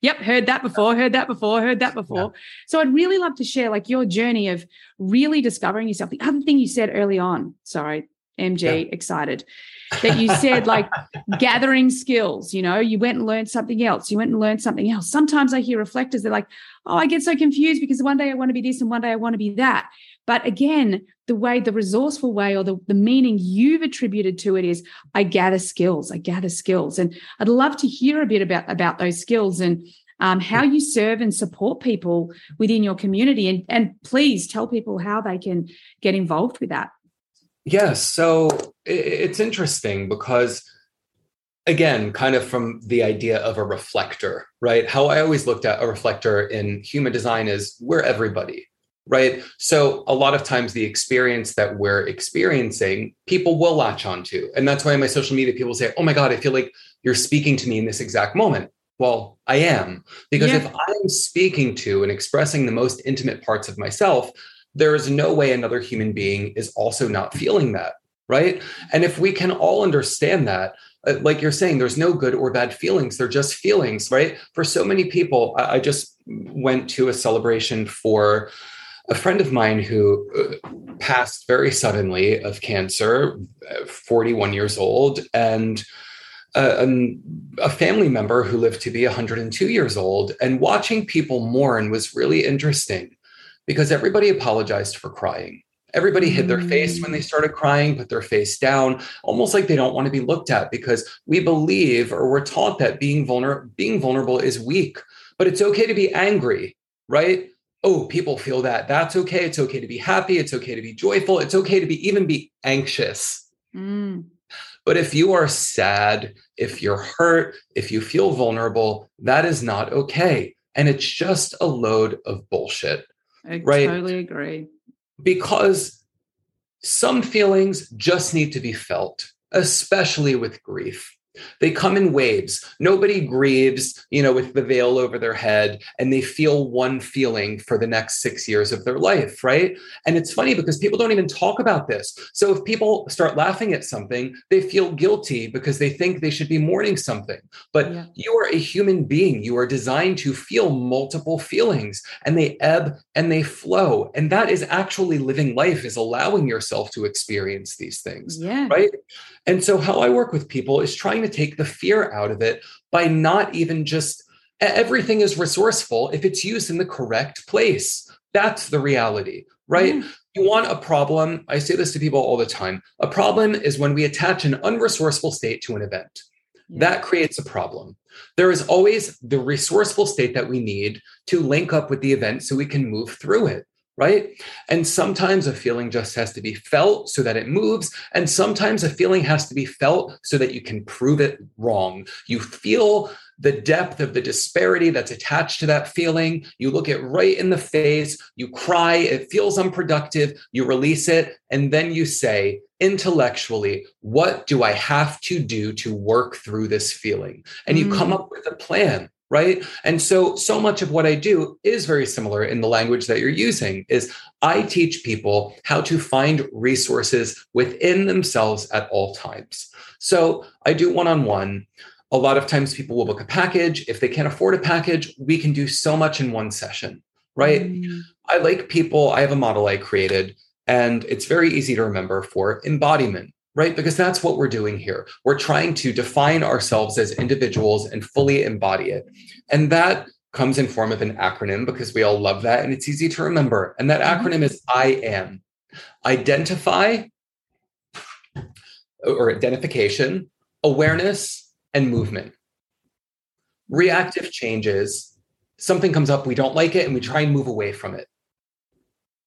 Yep, heard that before, heard that before, heard that before. Yeah. So I'd really love to share like your journey of really discovering yourself. The other thing you said early on, sorry, MG, yeah. excited, that you said like gathering skills, you know, you went and learned something else, you went and learned something else. Sometimes I hear reflectors, they're like, oh, I get so confused because one day I want to be this and one day I want to be that. But again, the way, the resourceful way or the, the meaning you've attributed to it is I gather skills, I gather skills. And I'd love to hear a bit about, about those skills and um, how you serve and support people within your community. And, and please tell people how they can get involved with that.
Yes. So it's interesting because again, kind of from the idea of a reflector, right? How I always looked at a reflector in human design is we're everybody right? So a lot of times the experience that we're experiencing, people will latch onto. And that's why in my social media, people say, oh my God, I feel like you're speaking to me in this exact moment. Well, I am. Because yeah. if I'm speaking to and expressing the most intimate parts of myself, there is no way another human being is also not feeling that. Right. And if we can all understand that, uh, like you're saying, there's no good or bad feelings. They're just feelings, right? For so many people, I just went to a celebration for a friend of mine who uh, passed very suddenly of cancer, uh, 41 years old, and a, a, family member who lived to be 102 years old. And watching people mourn was really interesting because everybody apologized for crying. Everybody hid their face when they
Mm.
started crying, put their face down, almost like they don't want to be looked at because we believe or we're taught that being vulnerable being vulnerable is weak. But it's okay to be angry, right? Oh, people feel that. That's okay. It's okay to be happy. It's okay to be joyful. It's okay to be even be anxious.
Mm.
But if you are sad, if you're hurt, if you feel vulnerable, that is not okay. And it's just a load of bullshit
I
Right.
totally agree.
because some feelings just need to be felt, especially with grief. They come in waves. Nobody grieves, you know, with the veil over their head and they feel one feeling for the next six years of their life, right? And it's funny because people don't even talk about this. So if people start laughing at something, they feel guilty because they think they should be mourning something. But
Yeah.
you are a human being. You are designed to feel multiple feelings and they ebb and they flow. And that is actually living life, is allowing yourself to experience these things
Yeah.
right? And so, how I work with people is trying to take the fear out of it by not even just everything is resourceful if it's used in the correct place. That's the reality, right?
Yeah.
You want a problem. I say this to people all the time. A problem is when we attach an unresourceful state to an event.
Yeah.
That creates a problem. There is always the resourceful state that we need to link up with the event so we can move through it, right? And sometimes a feeling just has to be felt so that it moves. And sometimes a feeling has to be felt so that you can prove it wrong. You feel the depth of the disparity that's attached to that feeling. You look it right in the face, you cry, it feels unproductive, you release it, and then you say, intellectually, what do I have to do to work through this feeling? And you come
Mm.
up with a plan. Right. And so, so much of what I do is very similar in the language that you're using is I teach people how to find resources within themselves at all times. So I do one-on-one. A lot of times people will book a package. If they can't afford a package, we can do so much in one session. Right.
Mm.
I like people, I have a model I created, and it's very easy to remember for embodiment, right? Because that's what we're doing here. We're trying to define ourselves as individuals and fully embody it. And that comes in form of an acronym because we all love that and it's easy to remember. And that
Mhm.
acronym is I am. Identify or identification, awareness, and movement. Reactive changes, something comes up, we don't like it, and we try and move away from it.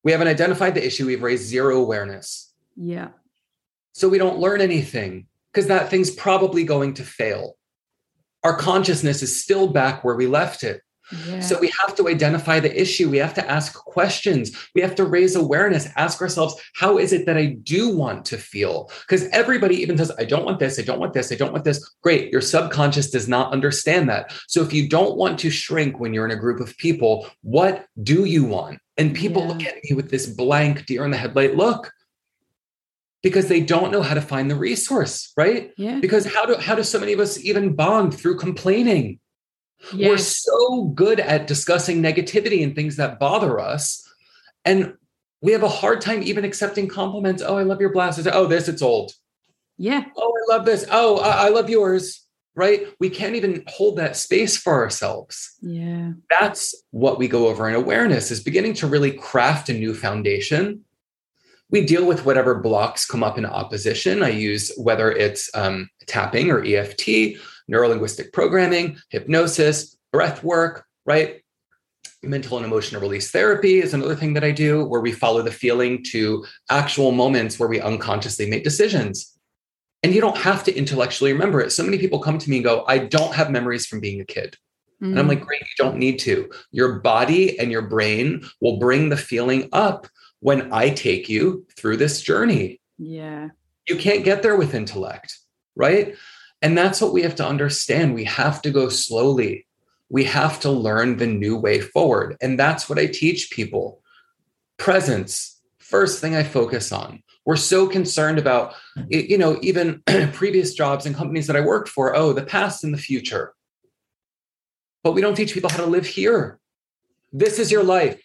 We haven't identified the issue, we've raised zero awareness.
Yeah.
So we don't learn anything because that thing's probably going to fail. Our consciousness is still back where we left it.
Yeah.
So we have to identify the issue. We have to ask questions. We have to raise awareness, ask ourselves, how is it that I do want to feel? Because everybody even says, I don't want this, I don't want this, I don't want this. Great. Your subconscious does not understand that. So if you don't want to shrink when you're in a group of people, what do you want? And people
Yeah.
look at me with this blank deer in the headlight look because they don't know how to find the resource, right?
yeah.
Because how do how do so many of us even bond through complaining? We're so good at discussing negativity and things that bother us. And we have a hard time even accepting compliments. Oh, I love your blouses. Oh, this, it's old.
Yeah.
Oh, I love this. Oh, I, I love yours. Right? We can't even hold that space for ourselves.
Yeah.
That's what we go over in awareness is beginning to really craft a new foundation. We deal with whatever blocks come up in opposition. I use whether it's um, tapping or EFT, neurolinguistic programming, hypnosis, breath work, right? Mental and emotional release therapy is another thing that I do where we follow the feeling to actual moments where we unconsciously make decisions. And you don't have to intellectually remember it. So many people come to me and go, I don't have memories from being a kid. And I'm
Mm.
like, great, you don't need to. Your body and your brain will bring the feeling up when I take you through this journey.
yeah.
You can't get there with intellect, right? And that's what we have to understand. We have to go slowly. We have to learn the new way forward. And that's what I teach people. Presence, first thing I focus on. We're so concerned about, you know, even previous jobs and companies that I worked for. Oh, the past and the future. But we don't teach people how to live here. This is your life.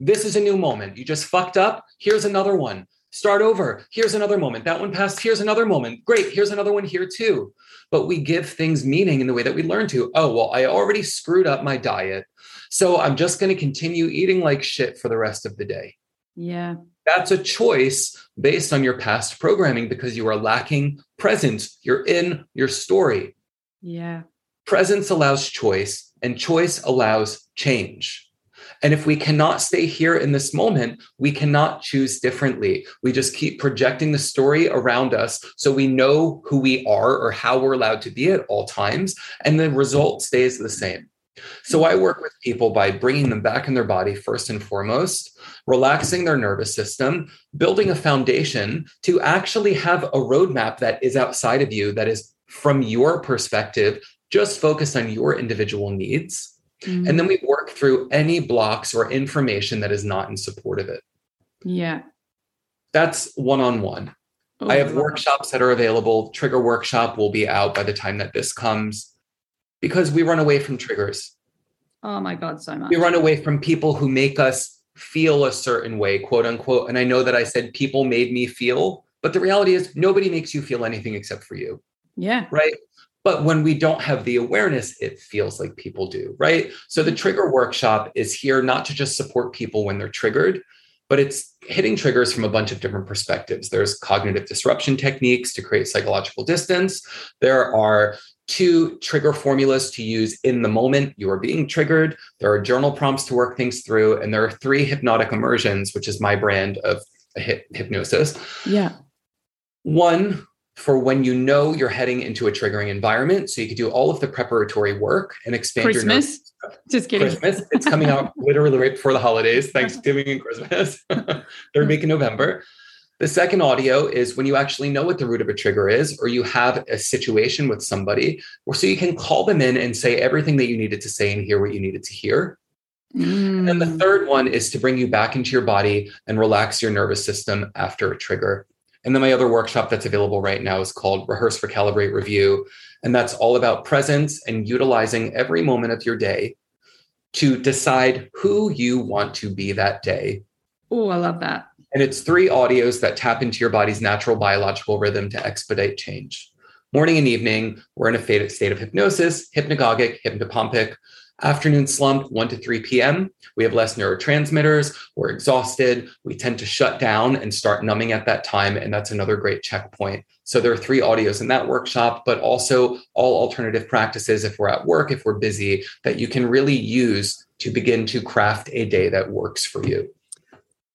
This is a new moment. You just fucked up. Here's another one. Start over. Here's another moment. That one passed. Here's another moment. Great. Here's another one here too. But we give things meaning in the way that we learn to. Oh, well, I already screwed up my diet. So I'm just going to continue eating like shit for the rest of the day.
Yeah.
That's a choice based on your past programming because you are lacking presence. You're in your story.
Yeah.
Presence allows choice, and choice allows change. And if we cannot stay here in this moment, we cannot choose differently. We just keep projecting the story around us so we know who we are or how we're allowed to be at all times. And the result stays the same. So I work with people by bringing them back in their body first and foremost, relaxing their nervous system, building a foundation to actually have a roadmap that is outside of you, that is from your perspective, just focused on your individual needs. Mm-hmm. And then we work through any blocks or information that is not in support of it.
Yeah.
That's one on one. I have workshops that are available. Trigger workshop will be out by the time that this comes because we run away from triggers.
Oh my God, so much.
We run away from people who make us feel a certain way, quote unquote. And I know that I said people made me feel, but the reality is nobody makes you feel anything except for you.
Yeah.
Right. But when we don't have the awareness, it feels like people do. Right. So the mm. trigger workshop is here not to just support people when they're triggered, but it's hitting triggers from a bunch of different perspectives. There's cognitive disruption techniques to create psychological distance. There are two trigger formulas to use in the moment you are being triggered. There are journal prompts to work things through, and there are three hypnotic immersions, which is my brand of hypnosis.
Yeah.
One for when you know you're heading into a triggering environment, so you can do all of the preparatory work and expand
Christmas.
your
Just kidding.
Christmas. It's coming out literally right before the holidays, Thanksgiving and Christmas, third week in November. The second audio is when you actually know what the root of a trigger is, or you have a situation with somebody, or so you can call them in and say everything that you needed to say and hear what you needed to hear. Mm. And the third one is to bring you back into your body and relax your nervous system after a trigger. And then my other workshop that's available right now is called Rehearse, Recalibrate, Review. And that's all about presence and utilizing every moment of your day to decide who you want to be that day.
Oh, I love that.
And it's three audios that tap into your body's natural biological rhythm to expedite change. Morning and evening, we're in a state of hypnosis, hypnagogic, hypnopompic. Afternoon slump, 1 to 3 p.m. We have less neurotransmitters. We're exhausted. We tend to shut down and start numbing at that time. And that's another great checkpoint. So there are three audios in that workshop, but also all alternative practices if we're at work, if we're busy, that you can really use to begin to craft a day that works for you.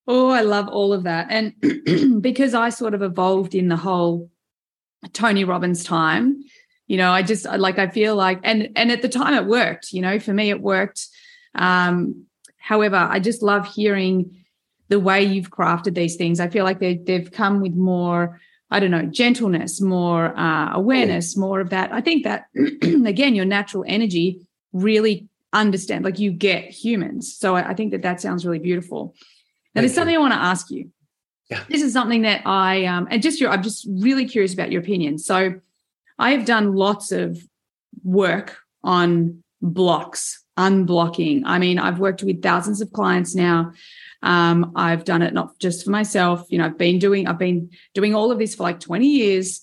Oh, I love all of that. And because I sort of evolved in the whole Tony Robbins time, you know, I just like I feel like and and at the time it worked, you know, for me it worked. Um, however, I just love hearing the way you've crafted these things. I feel like they they've come with more I don't know, gentleness, more uh, awareness, more of that. I think that again, your natural energy really understand, like you get humans. So I, I think that that sounds really beautiful. Now, there's something I want to ask you.
Yeah.
This is something that I um, and just your I'm just really curious about your opinion. So I have done lots of work on blocks, unblocking. I mean, I've worked with thousands of clients now. Um, I've done it not just for myself. You know, I've been doing I've been doing all of this for like 20 years.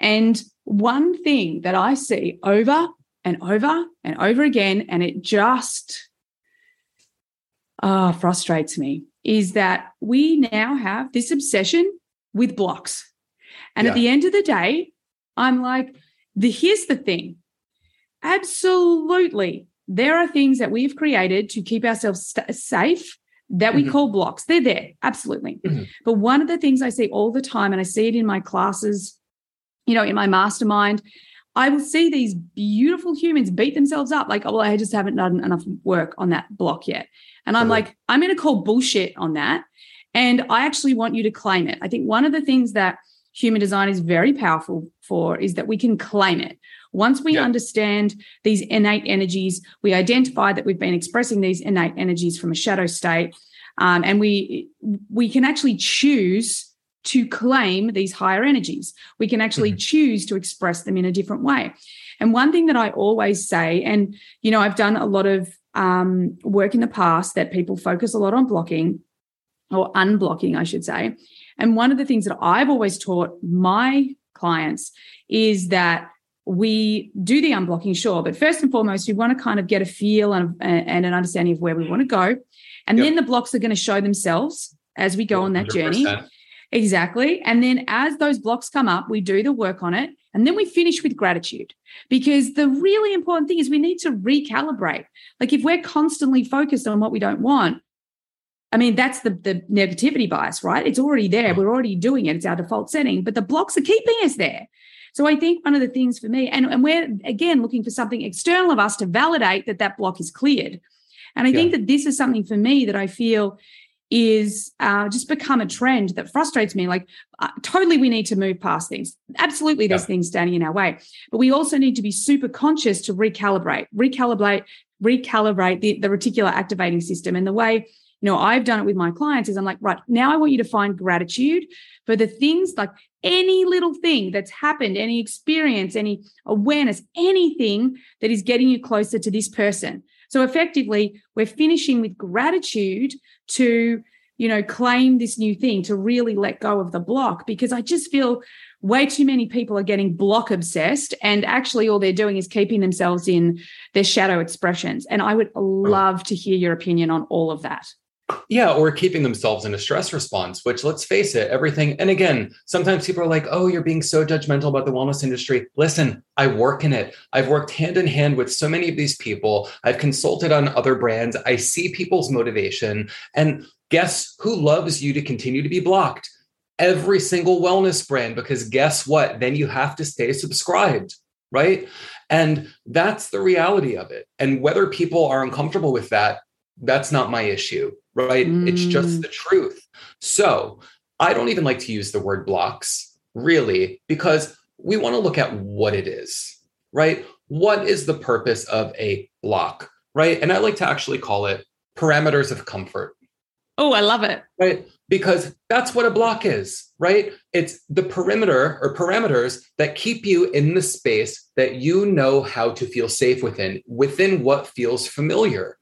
And one thing that I see over and over and over again, and it just uh, frustrates me is that we now have this obsession with blocks. And yeah. at the end of the day, I'm like, the, here's the thing. Absolutely. There are things that we've created to keep ourselves st- safe that we mm-hmm. call blocks. They're there, absolutely. Mm-hmm. But one of the things I see all the time, and I see it in my classes, you know, in my mastermind, I will see these beautiful humans beat themselves up like, oh, well, I just haven't done enough work on that block yet. And I'm like, I'm going to call bullshit on that. And I actually want you to claim it. I think one of the things that human design is very powerful for is that we can claim it. Once we yeah. understand these innate energies, we identify that we've been expressing these innate energies from a shadow state, um, and we we can actually choose to claim these higher energies. We can actually mm-hmm. choose to express them in a different way. And one thing that I always say, and you know, I've done a lot of um, work in the past that people focus a lot on blocking or unblocking, I should say. And one of the things that I've always taught my clients is that we do the unblocking, sure, but first and foremost, we want to kind of get a feel and, and an understanding of where we want to go. And yep. then the blocks are going to show themselves as we go 100%. on that journey. Exactly. And then as those blocks come up, we do the work on it. And then we finish with gratitude because the really important thing is we need to recalibrate. Like if we're constantly focused on what we don't want, I mean, that's the, the negativity bias, right? It's already there. We're already doing it. It's our default setting, but the blocks are keeping us there. So I think one of the things for me, and, and we're again looking for something external of us to validate that that block is cleared. And I yeah. think that this is something for me that I feel is uh, just become a trend that frustrates me. Like, uh, totally, we need to move past things. Absolutely, there's yeah. things standing in our way, but we also need to be super conscious to recalibrate, recalibrate, recalibrate the, the reticular activating system. And the way you know I've done it with my clients is I'm like, right now, I want you to find gratitude for the things like any little thing that's happened, any experience, any awareness, anything that is getting you closer to this person. So effectively, we're finishing with gratitude to, you know, claim this new thing, to really let go of the block, because I just feel way too many people are getting block obsessed and actually all they're doing is keeping themselves in their shadow expressions. And I would love to hear your opinion on all of that.
Yeah, or keeping themselves in a stress response, which let's face it, everything. And again, sometimes people are like, oh, you're being so judgmental about the wellness industry. Listen, I work in it. I've worked hand in hand with so many of these people. I've consulted on other brands. I see people's motivation. And guess who loves you to continue to be blocked? Every single wellness brand, because guess what? Then you have to stay subscribed, right? And that's the reality of it. And whether people are uncomfortable with that, that's not my issue right? Mm. It's just mm. the truth. So I don't even like to use the word blocks really because we want to look at what it is, right? What is the purpose of a block, right? And I like to actually call it parameters of comfort.
Oh, I love it.
Right. Because that's what a block is, right? It's the perimeter or parameters that keep you in the space that you know how to feel safe within, within what feels familiar.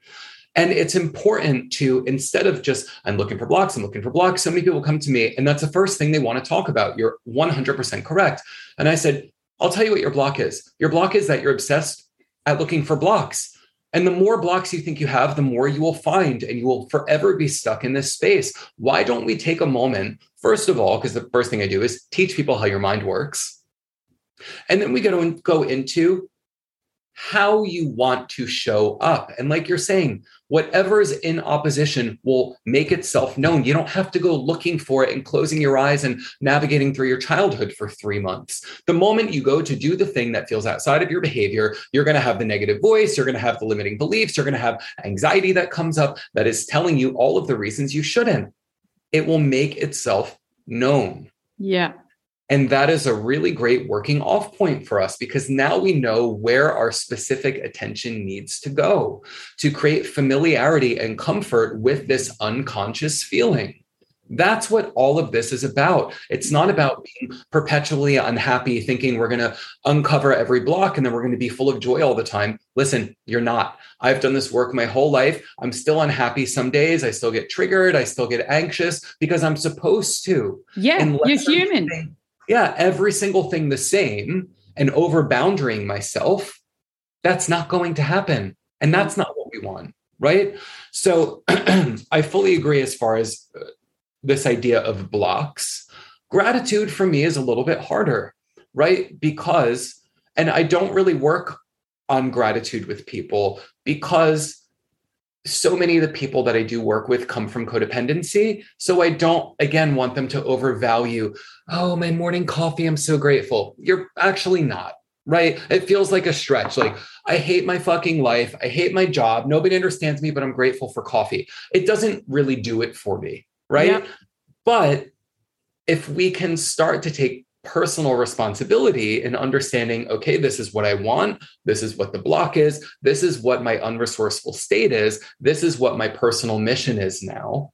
And it's important to, instead of just, I'm looking for blocks, I'm looking for blocks, so many people come to me and that's the first thing they want to talk about. You're 100% correct. And I said, I'll tell you what your block is. Your block is that you're obsessed at looking for blocks. And the more blocks you think you have, the more you will find, and you will forever be stuck in this space. Why don't we take a moment, first of all, because the first thing I do is teach people how your mind works. And then we go, go into how you want to show up. And like you're saying, whatever is in opposition will make itself known. You don't have to go looking for it and closing your eyes and navigating through your childhood for three months. The moment you go to do the thing that feels outside of your behavior, you're going to have the negative voice, you're going to have the limiting beliefs, you're going to have anxiety that comes up that is telling you all of the reasons you shouldn't. It will make itself known.
Yeah.
And that is a really great working off point for us because now we know where our specific attention needs to go to create familiarity and comfort with this unconscious feeling. That's what all of this is about. It's not about being perpetually unhappy, thinking we're going to uncover every block and then we're going to be full of joy all the time. Listen, you're not. I've done this work my whole life. I'm still unhappy some days. I still get triggered. I still get anxious because I'm supposed to.
Yeah, you're human
yeah, every single thing the same and over boundarying myself, that's not going to happen. And that's not what we want. Right. So I fully agree as far as uh, this idea of blocks. Gratitude for me is a little bit harder, right? Because, and I don't really work on gratitude with people because so many of the people that I do work with come from codependency. So I don't, again, want them to overvalue, oh, my morning coffee, I'm so grateful. You're actually not, right? It feels like a stretch. Like, I hate my fucking life. I hate my job. Nobody understands me, but I'm grateful for coffee. It doesn't really do it for me, right? Yep. But if we can start to take personal responsibility in understanding okay this is what i want this is what the block is this is what my unresourceful state is this is what my personal mission is now.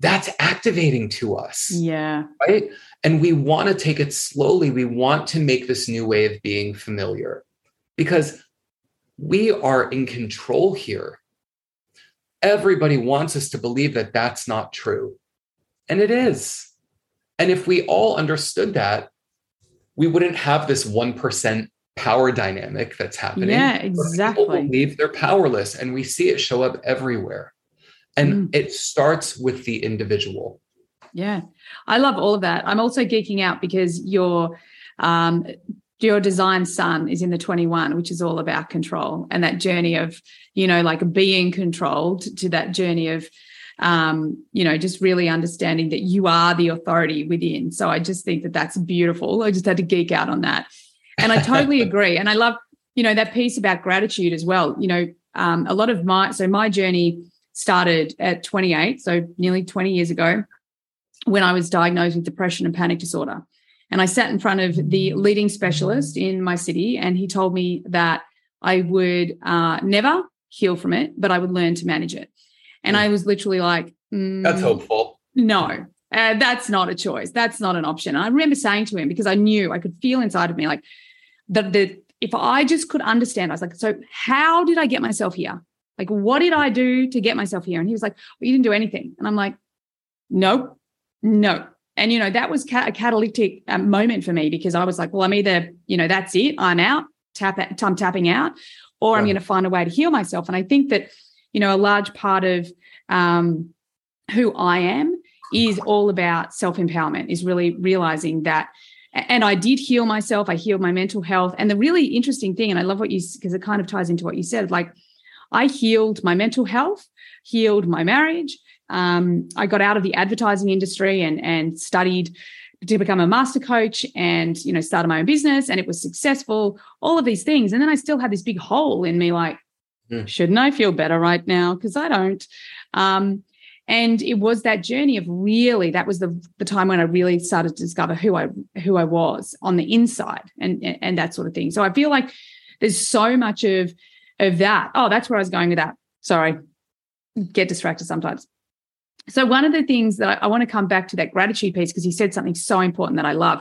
That's activating to us.
Yeah.
Right? And we want to take it slowly. We want to make this new way of being familiar because we are in control here. Everybody wants us to believe that that's not true. And it is and if we all understood that, we wouldn't have this 1% power dynamic that's happening.
Yeah, exactly.
People believe they're powerless, and we see it show up everywhere. And mm. it starts with the individual.
Yeah. I love all of that. I'm also geeking out because your um, your design sun is in the 21 which is all about control and that journey of you know like being controlled to that journey of um, you know, just really understanding that you are the authority within. So I just think that that's beautiful. I just had to geek out on that. And I totally agree. And I love, you know, that piece about gratitude as well. You know, um, a lot of my, so my journey started at 28, so nearly 20 years ago, when I was diagnosed with depression and panic disorder. And I sat in front of the leading specialist in my city, and he told me that I would uh, never heal from it, but I would learn to manage it. And I was literally like,
mm, That's hopeful.
No, uh, that's not a choice. That's not an option. And I remember saying to him because I knew I could feel inside of me like that. The if I just could understand, I was like, so how did I get myself here? Like, what did I do to get myself here? And he was like, well, you didn't do anything. And I'm like, nope, no. And you know that was a catalytic um, moment for me because I was like, well, I'm either you know that's it, I'm out, tap, I'm tapping out, or I'm going to find a way to heal myself. And I think that you know, a large part of um, who I am is all about self empowerment, is really realizing that. And I did heal myself, I healed my mental health. And the really interesting thing, and I love what you, because it kind of ties into what you said, like I healed my mental health, healed my marriage. Um, I got out of the advertising industry and, and studied to become a master coach and you know started my own business and it was successful all of these things and then i still had this big hole in me like Mm. Shouldn't I feel better right now? Because I don't. Um, and it was that journey of really that was the the time when I really started to discover who I who I was on the inside and and that sort of thing. So I feel like there's so much of of that. Oh, that's where I was going with that. Sorry, get distracted sometimes. So one of the things that I, I want to come back to that gratitude piece because he said something so important that I love.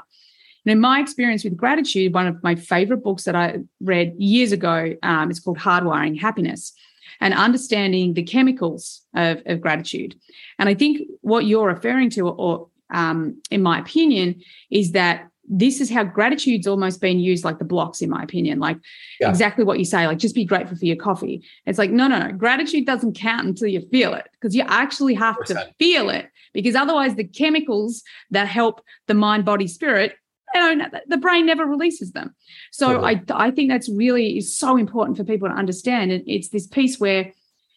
And in my experience with gratitude, one of my favorite books that I read years ago um, is called Hardwiring Happiness and understanding the chemicals of, of gratitude. And I think what you're referring to, or um, in my opinion, is that this is how gratitude's almost been used like the blocks in my opinion like yeah. exactly what you say like just be grateful for your coffee it's like no no no gratitude doesn't count until you feel it because you actually have 100%. to feel it because otherwise the chemicals that help the mind body spirit you know, the brain never releases them. So I, I think that's really is so important for people to understand. And it's this piece where,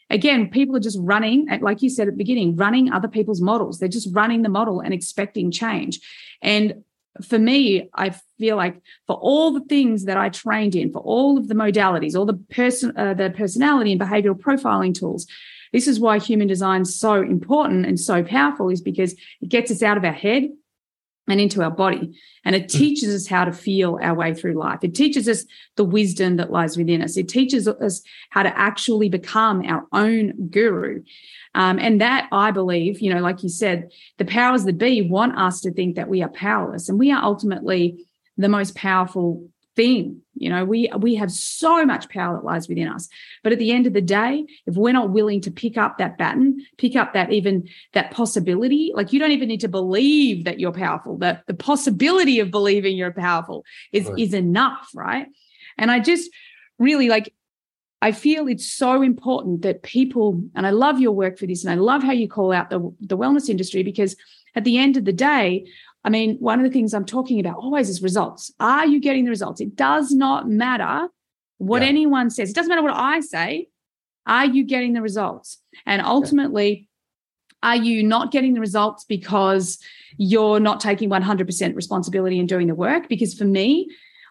again, people are just running, like you said at the beginning, running other people's models. They're just running the model and expecting change. And for me, I feel like for all the things that I trained in, for all of the modalities, all the person, uh, the personality and behavioral profiling tools, this is why human design is so important and so powerful, is because it gets us out of our head and into our body. And it hmm. teaches us how to feel our way through life. It teaches us the wisdom that lies within us. It teaches us how to actually become our own guru. Um, and that, I believe, you know, like you said, the powers that be want us to think that we are powerless. And we are ultimately the most powerful thing you know we we have so much power that lies within us. But at the end of the day if we're not willing to pick up that baton pick up that even that possibility like you don't even need to believe that you're powerful. That the possibility of believing you're powerful is right. is enough right? And i just really like I feel it's so important that people, and I love your work for this, and I love how you call out the, the wellness industry because at the end of the day, I mean, one of the things I'm talking about always is results. Are you getting the results? It does not matter what yeah. anyone says. It doesn't matter what I say. Are you getting the results? And ultimately, yeah. are you not getting the results because you're not taking 100% responsibility in doing the work? Because for me,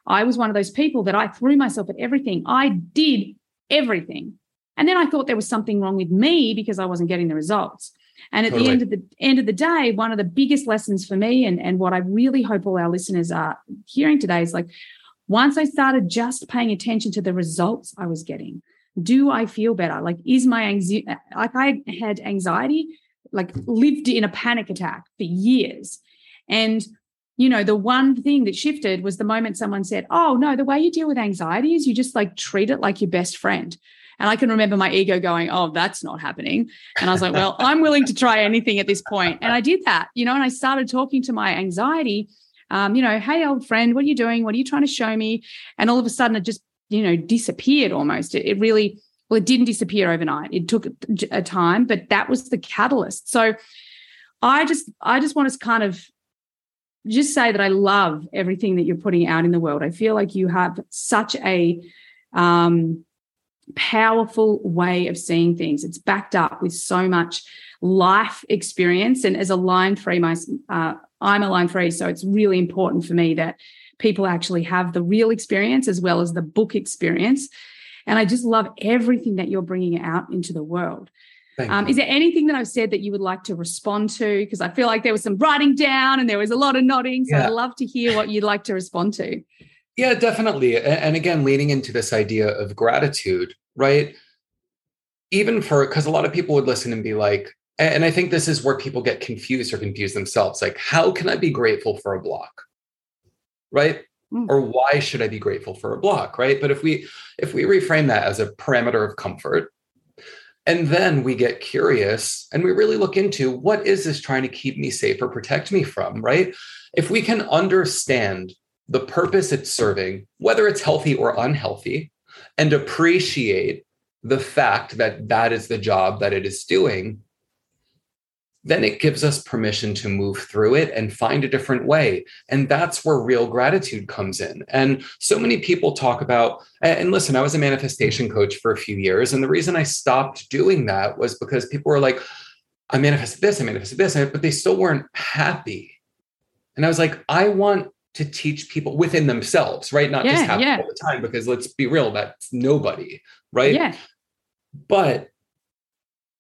I was one of those people that I threw myself at everything. I did everything. And then I thought there was something wrong with me because I wasn't getting the results. And at totally. the end of the end of the day, one of the biggest lessons for me, and, and what I really hope all our listeners are hearing today is like, once I started just paying attention to the results I was getting, do I feel better? Like, is my anxiety, like I had anxiety, like lived in a panic attack for years. And, you know, the one thing that shifted was the moment someone said, Oh, no, the way you deal with anxiety is you just like treat it like your best friend. And I can remember my ego going, oh, that's not happening. And I was like, well, I'm willing to try anything at this point. And I did that, you know, and I started talking to my anxiety, um, you know, hey, old friend, what are you doing? What are you trying to show me? And all of a sudden it just, you know, disappeared almost. It, it really well, it didn't disappear overnight. It took a time, but that was the catalyst. So I just, I just want to kind of just say that I love everything that you're putting out in the world. I feel like you have such a um, powerful way of seeing things. It's backed up with so much life experience. And as a line three, my uh, I'm a line three, so it's really important for me that people actually have the real experience as well as the book experience. And I just love everything that you're bringing out into the world. Um, is there anything that I've said that you would like to respond to? Because I feel like there was some writing down and there was a lot of nodding. So yeah. I'd love to hear what you'd like to respond to.
Yeah, definitely. And again, leading into this idea of gratitude, right? Even for, because a lot of people would listen and be like, and I think this is where people get confused or confuse themselves. Like, how can I be grateful for a block? Right? Mm. Or why should I be grateful for a block? Right. But if we if we reframe that as a parameter of comfort, and then we get curious and we really look into what is this trying to keep me safe or protect me from, right? If we can understand the purpose it's serving, whether it's healthy or unhealthy, and appreciate the fact that that is the job that it is doing, then it gives us permission to move through it and find a different way. And that's where real gratitude comes in. And so many people talk about, and listen, I was a manifestation coach for a few years. And the reason I stopped doing that was because people were like, I manifested this, I manifested this, but they still weren't happy. And I was like, I want to teach people within themselves, right? Not yeah, just happy yeah. all the time, because let's be real, that's nobody, right?
Yeah.
But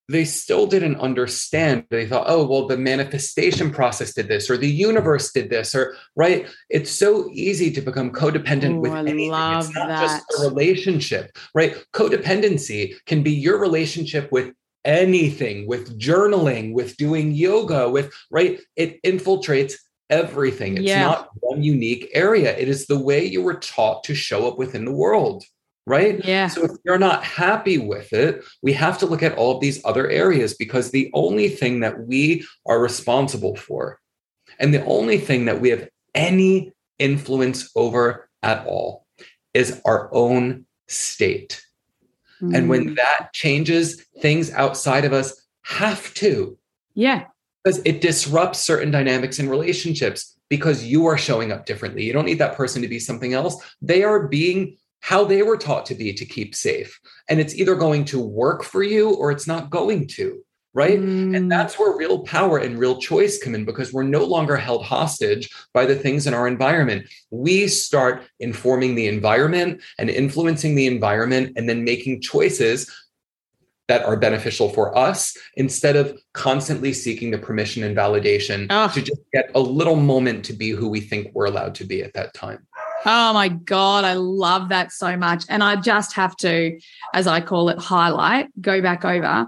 they still didn't understand. They thought, oh, well, the manifestation process did this, or the universe did this, or right. It's so easy to become codependent Ooh, with I anything. It's not that. just a relationship, right? Codependency can be your relationship with anything, with journaling, with doing yoga, with right. It infiltrates everything. It's yeah. not one unique area. It is the way you were taught to show up within the world right?
Yeah.
So if you're not happy with it, we have to look at all of these other areas because the only thing that we are responsible for and the only thing that we have any influence over at all is our own state. Mm. And when mm. that changes, things outside of us have to.
Yeah.
Because it disrupts certain dynamics in relationships because you are showing up differently. You don't need that person to be something else. They are being how they were taught to be to keep safe. And it's either going to work for you or it's not going to. Right. Mm. And that's where real power and real choice come in because we're no longer held hostage by the things in our environment. We start informing the environment and influencing the environment and then making choices that are beneficial for us instead of constantly seeking the permission and validation oh. to just get a little moment to be who we think we're allowed to be at that time.
Oh my God, I love that so much. And I just have to, as I call it, highlight, go back over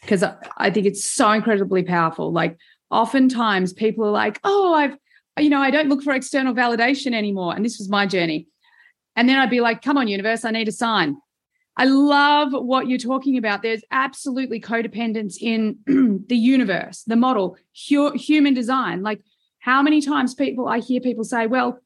because I think it's so incredibly powerful. Like, oftentimes people are like, oh, I've, you know, I don't look for external validation anymore. And this was my journey. And then I'd be like, come on, universe, I need a sign. I love what you're talking about. There's absolutely codependence in the universe, the model, human design. Like, how many times people I hear people say, well,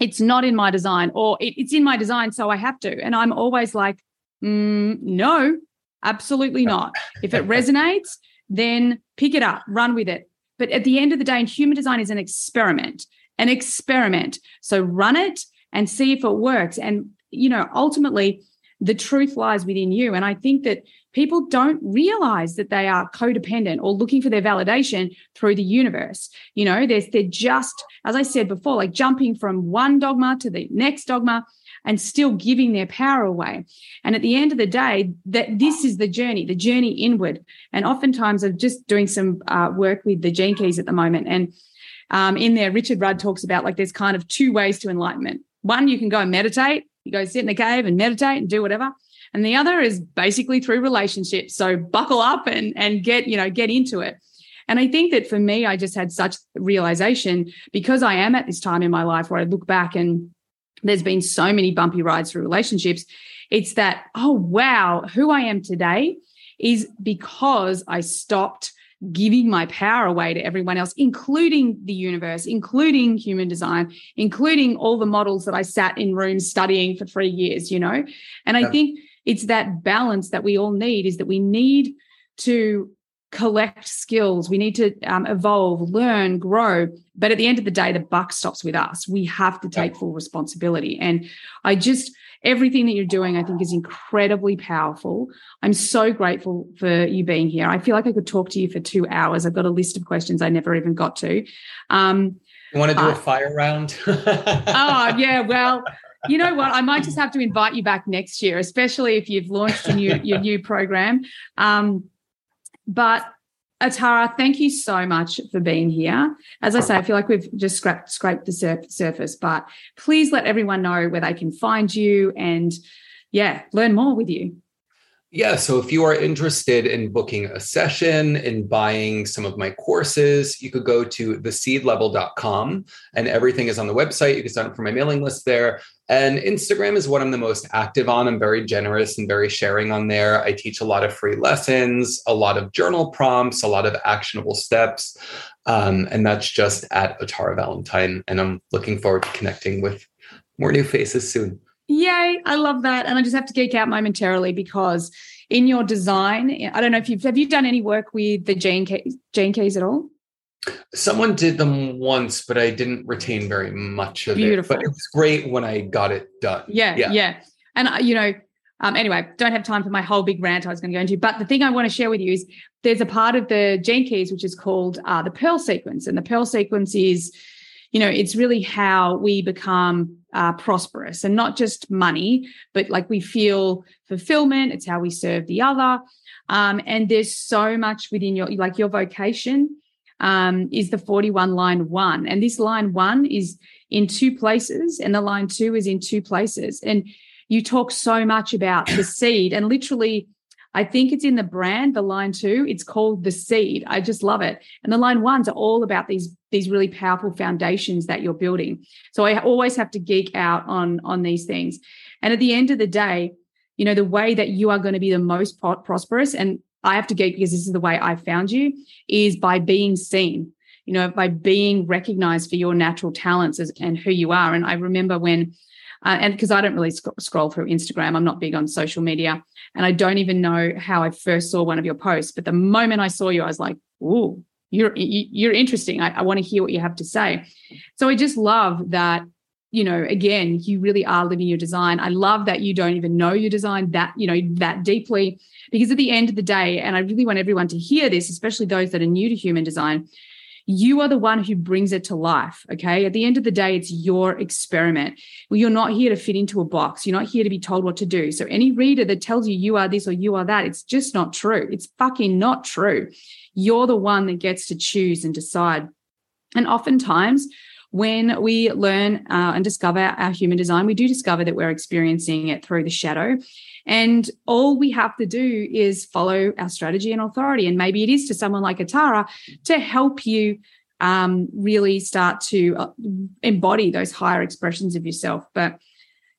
it's not in my design or it, it's in my design so i have to. And i'm always like mm, no absolutely not. If it resonates then pick it up run with it. But at the end of the day human design is an experiment an experiment. So run it and see if it works. And you know ultimately the truth lies within you and i think that people don't realize that they are codependent or looking for their validation through the universe. You know, they're, they're just, as I said before, like jumping from one dogma to the next dogma and still giving their power away. And at the end of the day, that this is the journey, the journey inward. And oftentimes I'm just doing some uh, work with the gene keys at the moment. And um, in there, Richard Rudd talks about like there's kind of two ways to enlightenment. One, you can go and meditate. You go sit in a cave and meditate and do whatever. And the other is basically through relationships. So buckle up and and get you know get into it. And i think that for me i just had such realization because i am at this time in my life where i look back and there's been so many bumpy rides through relationships. It's that oh wow who i am today is because i stopped giving my power away to everyone else, including the universe, including human design, including all the models that I sat in rooms studying for three years, you know? And I think it's that balance that we all need is that we need to collect skills. We need to um, evolve learn grow. But at the end of the day the buck stops with us. We have to take full responsibility. And i just everything that you're doing i think is incredibly powerful. I'm so grateful for you being here. I feel like i could talk to you for two hours. I've got a list of questions i never even got to.
Um, you want to do uh, a fire round?
Oh yeah well you know what? I might just have to invite you back next year, especially if you've launched a new, your new program. Um, but Atarah, thank you so much for being here. As I say, I feel like we've just scraped, scraped the surf, surface, but please let everyone know where they can find you and, yeah, learn more with you.
Yeah. So if you are interested in booking a session, in buying some of my courses, you could go to theseedlevel.com and everything is on the website. You can sign up for my mailing list there. And Instagram is what I'm the most active on. I'm very generous and very sharing on there. I teach a lot of free lessons, a lot of journal prompts, a lot of actionable steps. Um, and that's just at Atarah Valentine. And I'm looking forward to connecting with more new faces soon.
Yay, I love that. And I just have to geek out momentarily because in your design, I don't know if you've have you done any work with the Gene keys, Gene keys at all?
Someone did them once, but I didn't retain very much of
Beautiful.
it. But it was great when I got it done.
Yeah, yeah. yeah. And uh, you know, um, anyway, don't have time for my whole big rant I was going to go into. But the thing I want to share with you is there's a part of the gene keys which is called uh, the Pearl sequence, and the Pearl sequence is, you know, it's really how we become uh, prosperous and not just money, but like we feel fulfillment. It's how we serve the other. Um, and there's so much within your, like your vocation um, is the 41 line one. And this line one is in two places, and the line two is in two places. And you talk so much about the seed and literally I think it's in the brand, the line two. It's called the seed. I just love it. And the line ones are all about these these really powerful foundations that you're building. So I always have to geek out on on these things. And at the end of the day, you know, the way that you are going to be the most prosperous, and I have to geek because this is the way I found you, is by being seen. You know, by being recognized for your natural talents as, and who you are. And I remember when uh, and because I don't really sc- scroll through Instagram, I'm not big on social media, and I don't even know how I first saw one of your posts. But the moment I saw you, I was like, "Ooh, you're you're interesting. I, I want to hear what you have to say." So I just love that. You know, again, you really are living your design. I love that you don't even know your design that you know that deeply, because at the end of the day, and I really want everyone to hear this, especially those that are new to human design you are the one who brings it to life. Okay. At the end of the day, it's your experiment. You're not here to fit into a box. You're not here to be told what to do. So any reader that tells you you are this or you are that, it's just not true. It's fucking not true. You're the one that gets to choose and decide. And oftentimes, when we learn uh, and discover our human design, we do discover that we're experiencing it through the shadow. And all we have to do is follow our strategy and authority. And maybe it is to someone like Atarah to help you um, really start to uh, embody those higher expressions of yourself. But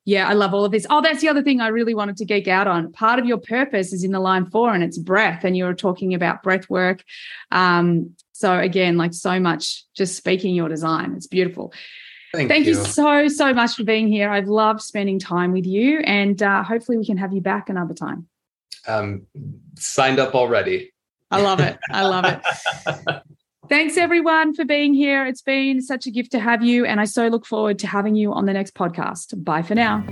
yeah, I love all of this. Oh, that's the other thing I really wanted to geek out on. Part of your purpose is in the line four, and it's breath. And you're talking about breath work. Um, so again, like so much, just speaking your design. It's beautiful.
Thank,
Thank
you.
you. so, so much for being here. I've loved spending time with you, and uh, hopefully, we can have you back another time.
Um, signed up already.
I love it. I love it. Thanks, everyone, for being here. It's been such a gift to have you, and I so look forward to having you on the next podcast. Bye for now.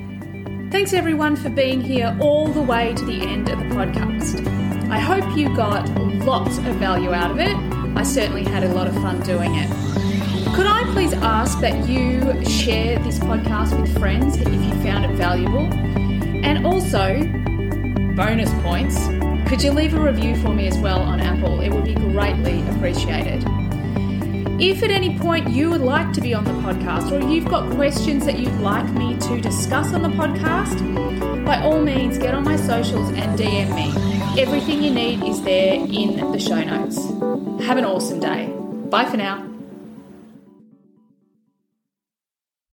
Thanks, everyone, for being here all the way to the end of the podcast. I hope you got lots of value out of it. I certainly had a lot of fun doing it. Could I please ask that you share this podcast with friends if you found it valuable? And also, bonus points, could you leave a review for me as well on Apple? It would be greatly appreciated. If at any point you would like to be on the podcast or you've got questions that you'd like me to discuss on the podcast, by all means get on my socials and DM me. Everything you need is there in the show notes. Have an awesome day. Bye for now.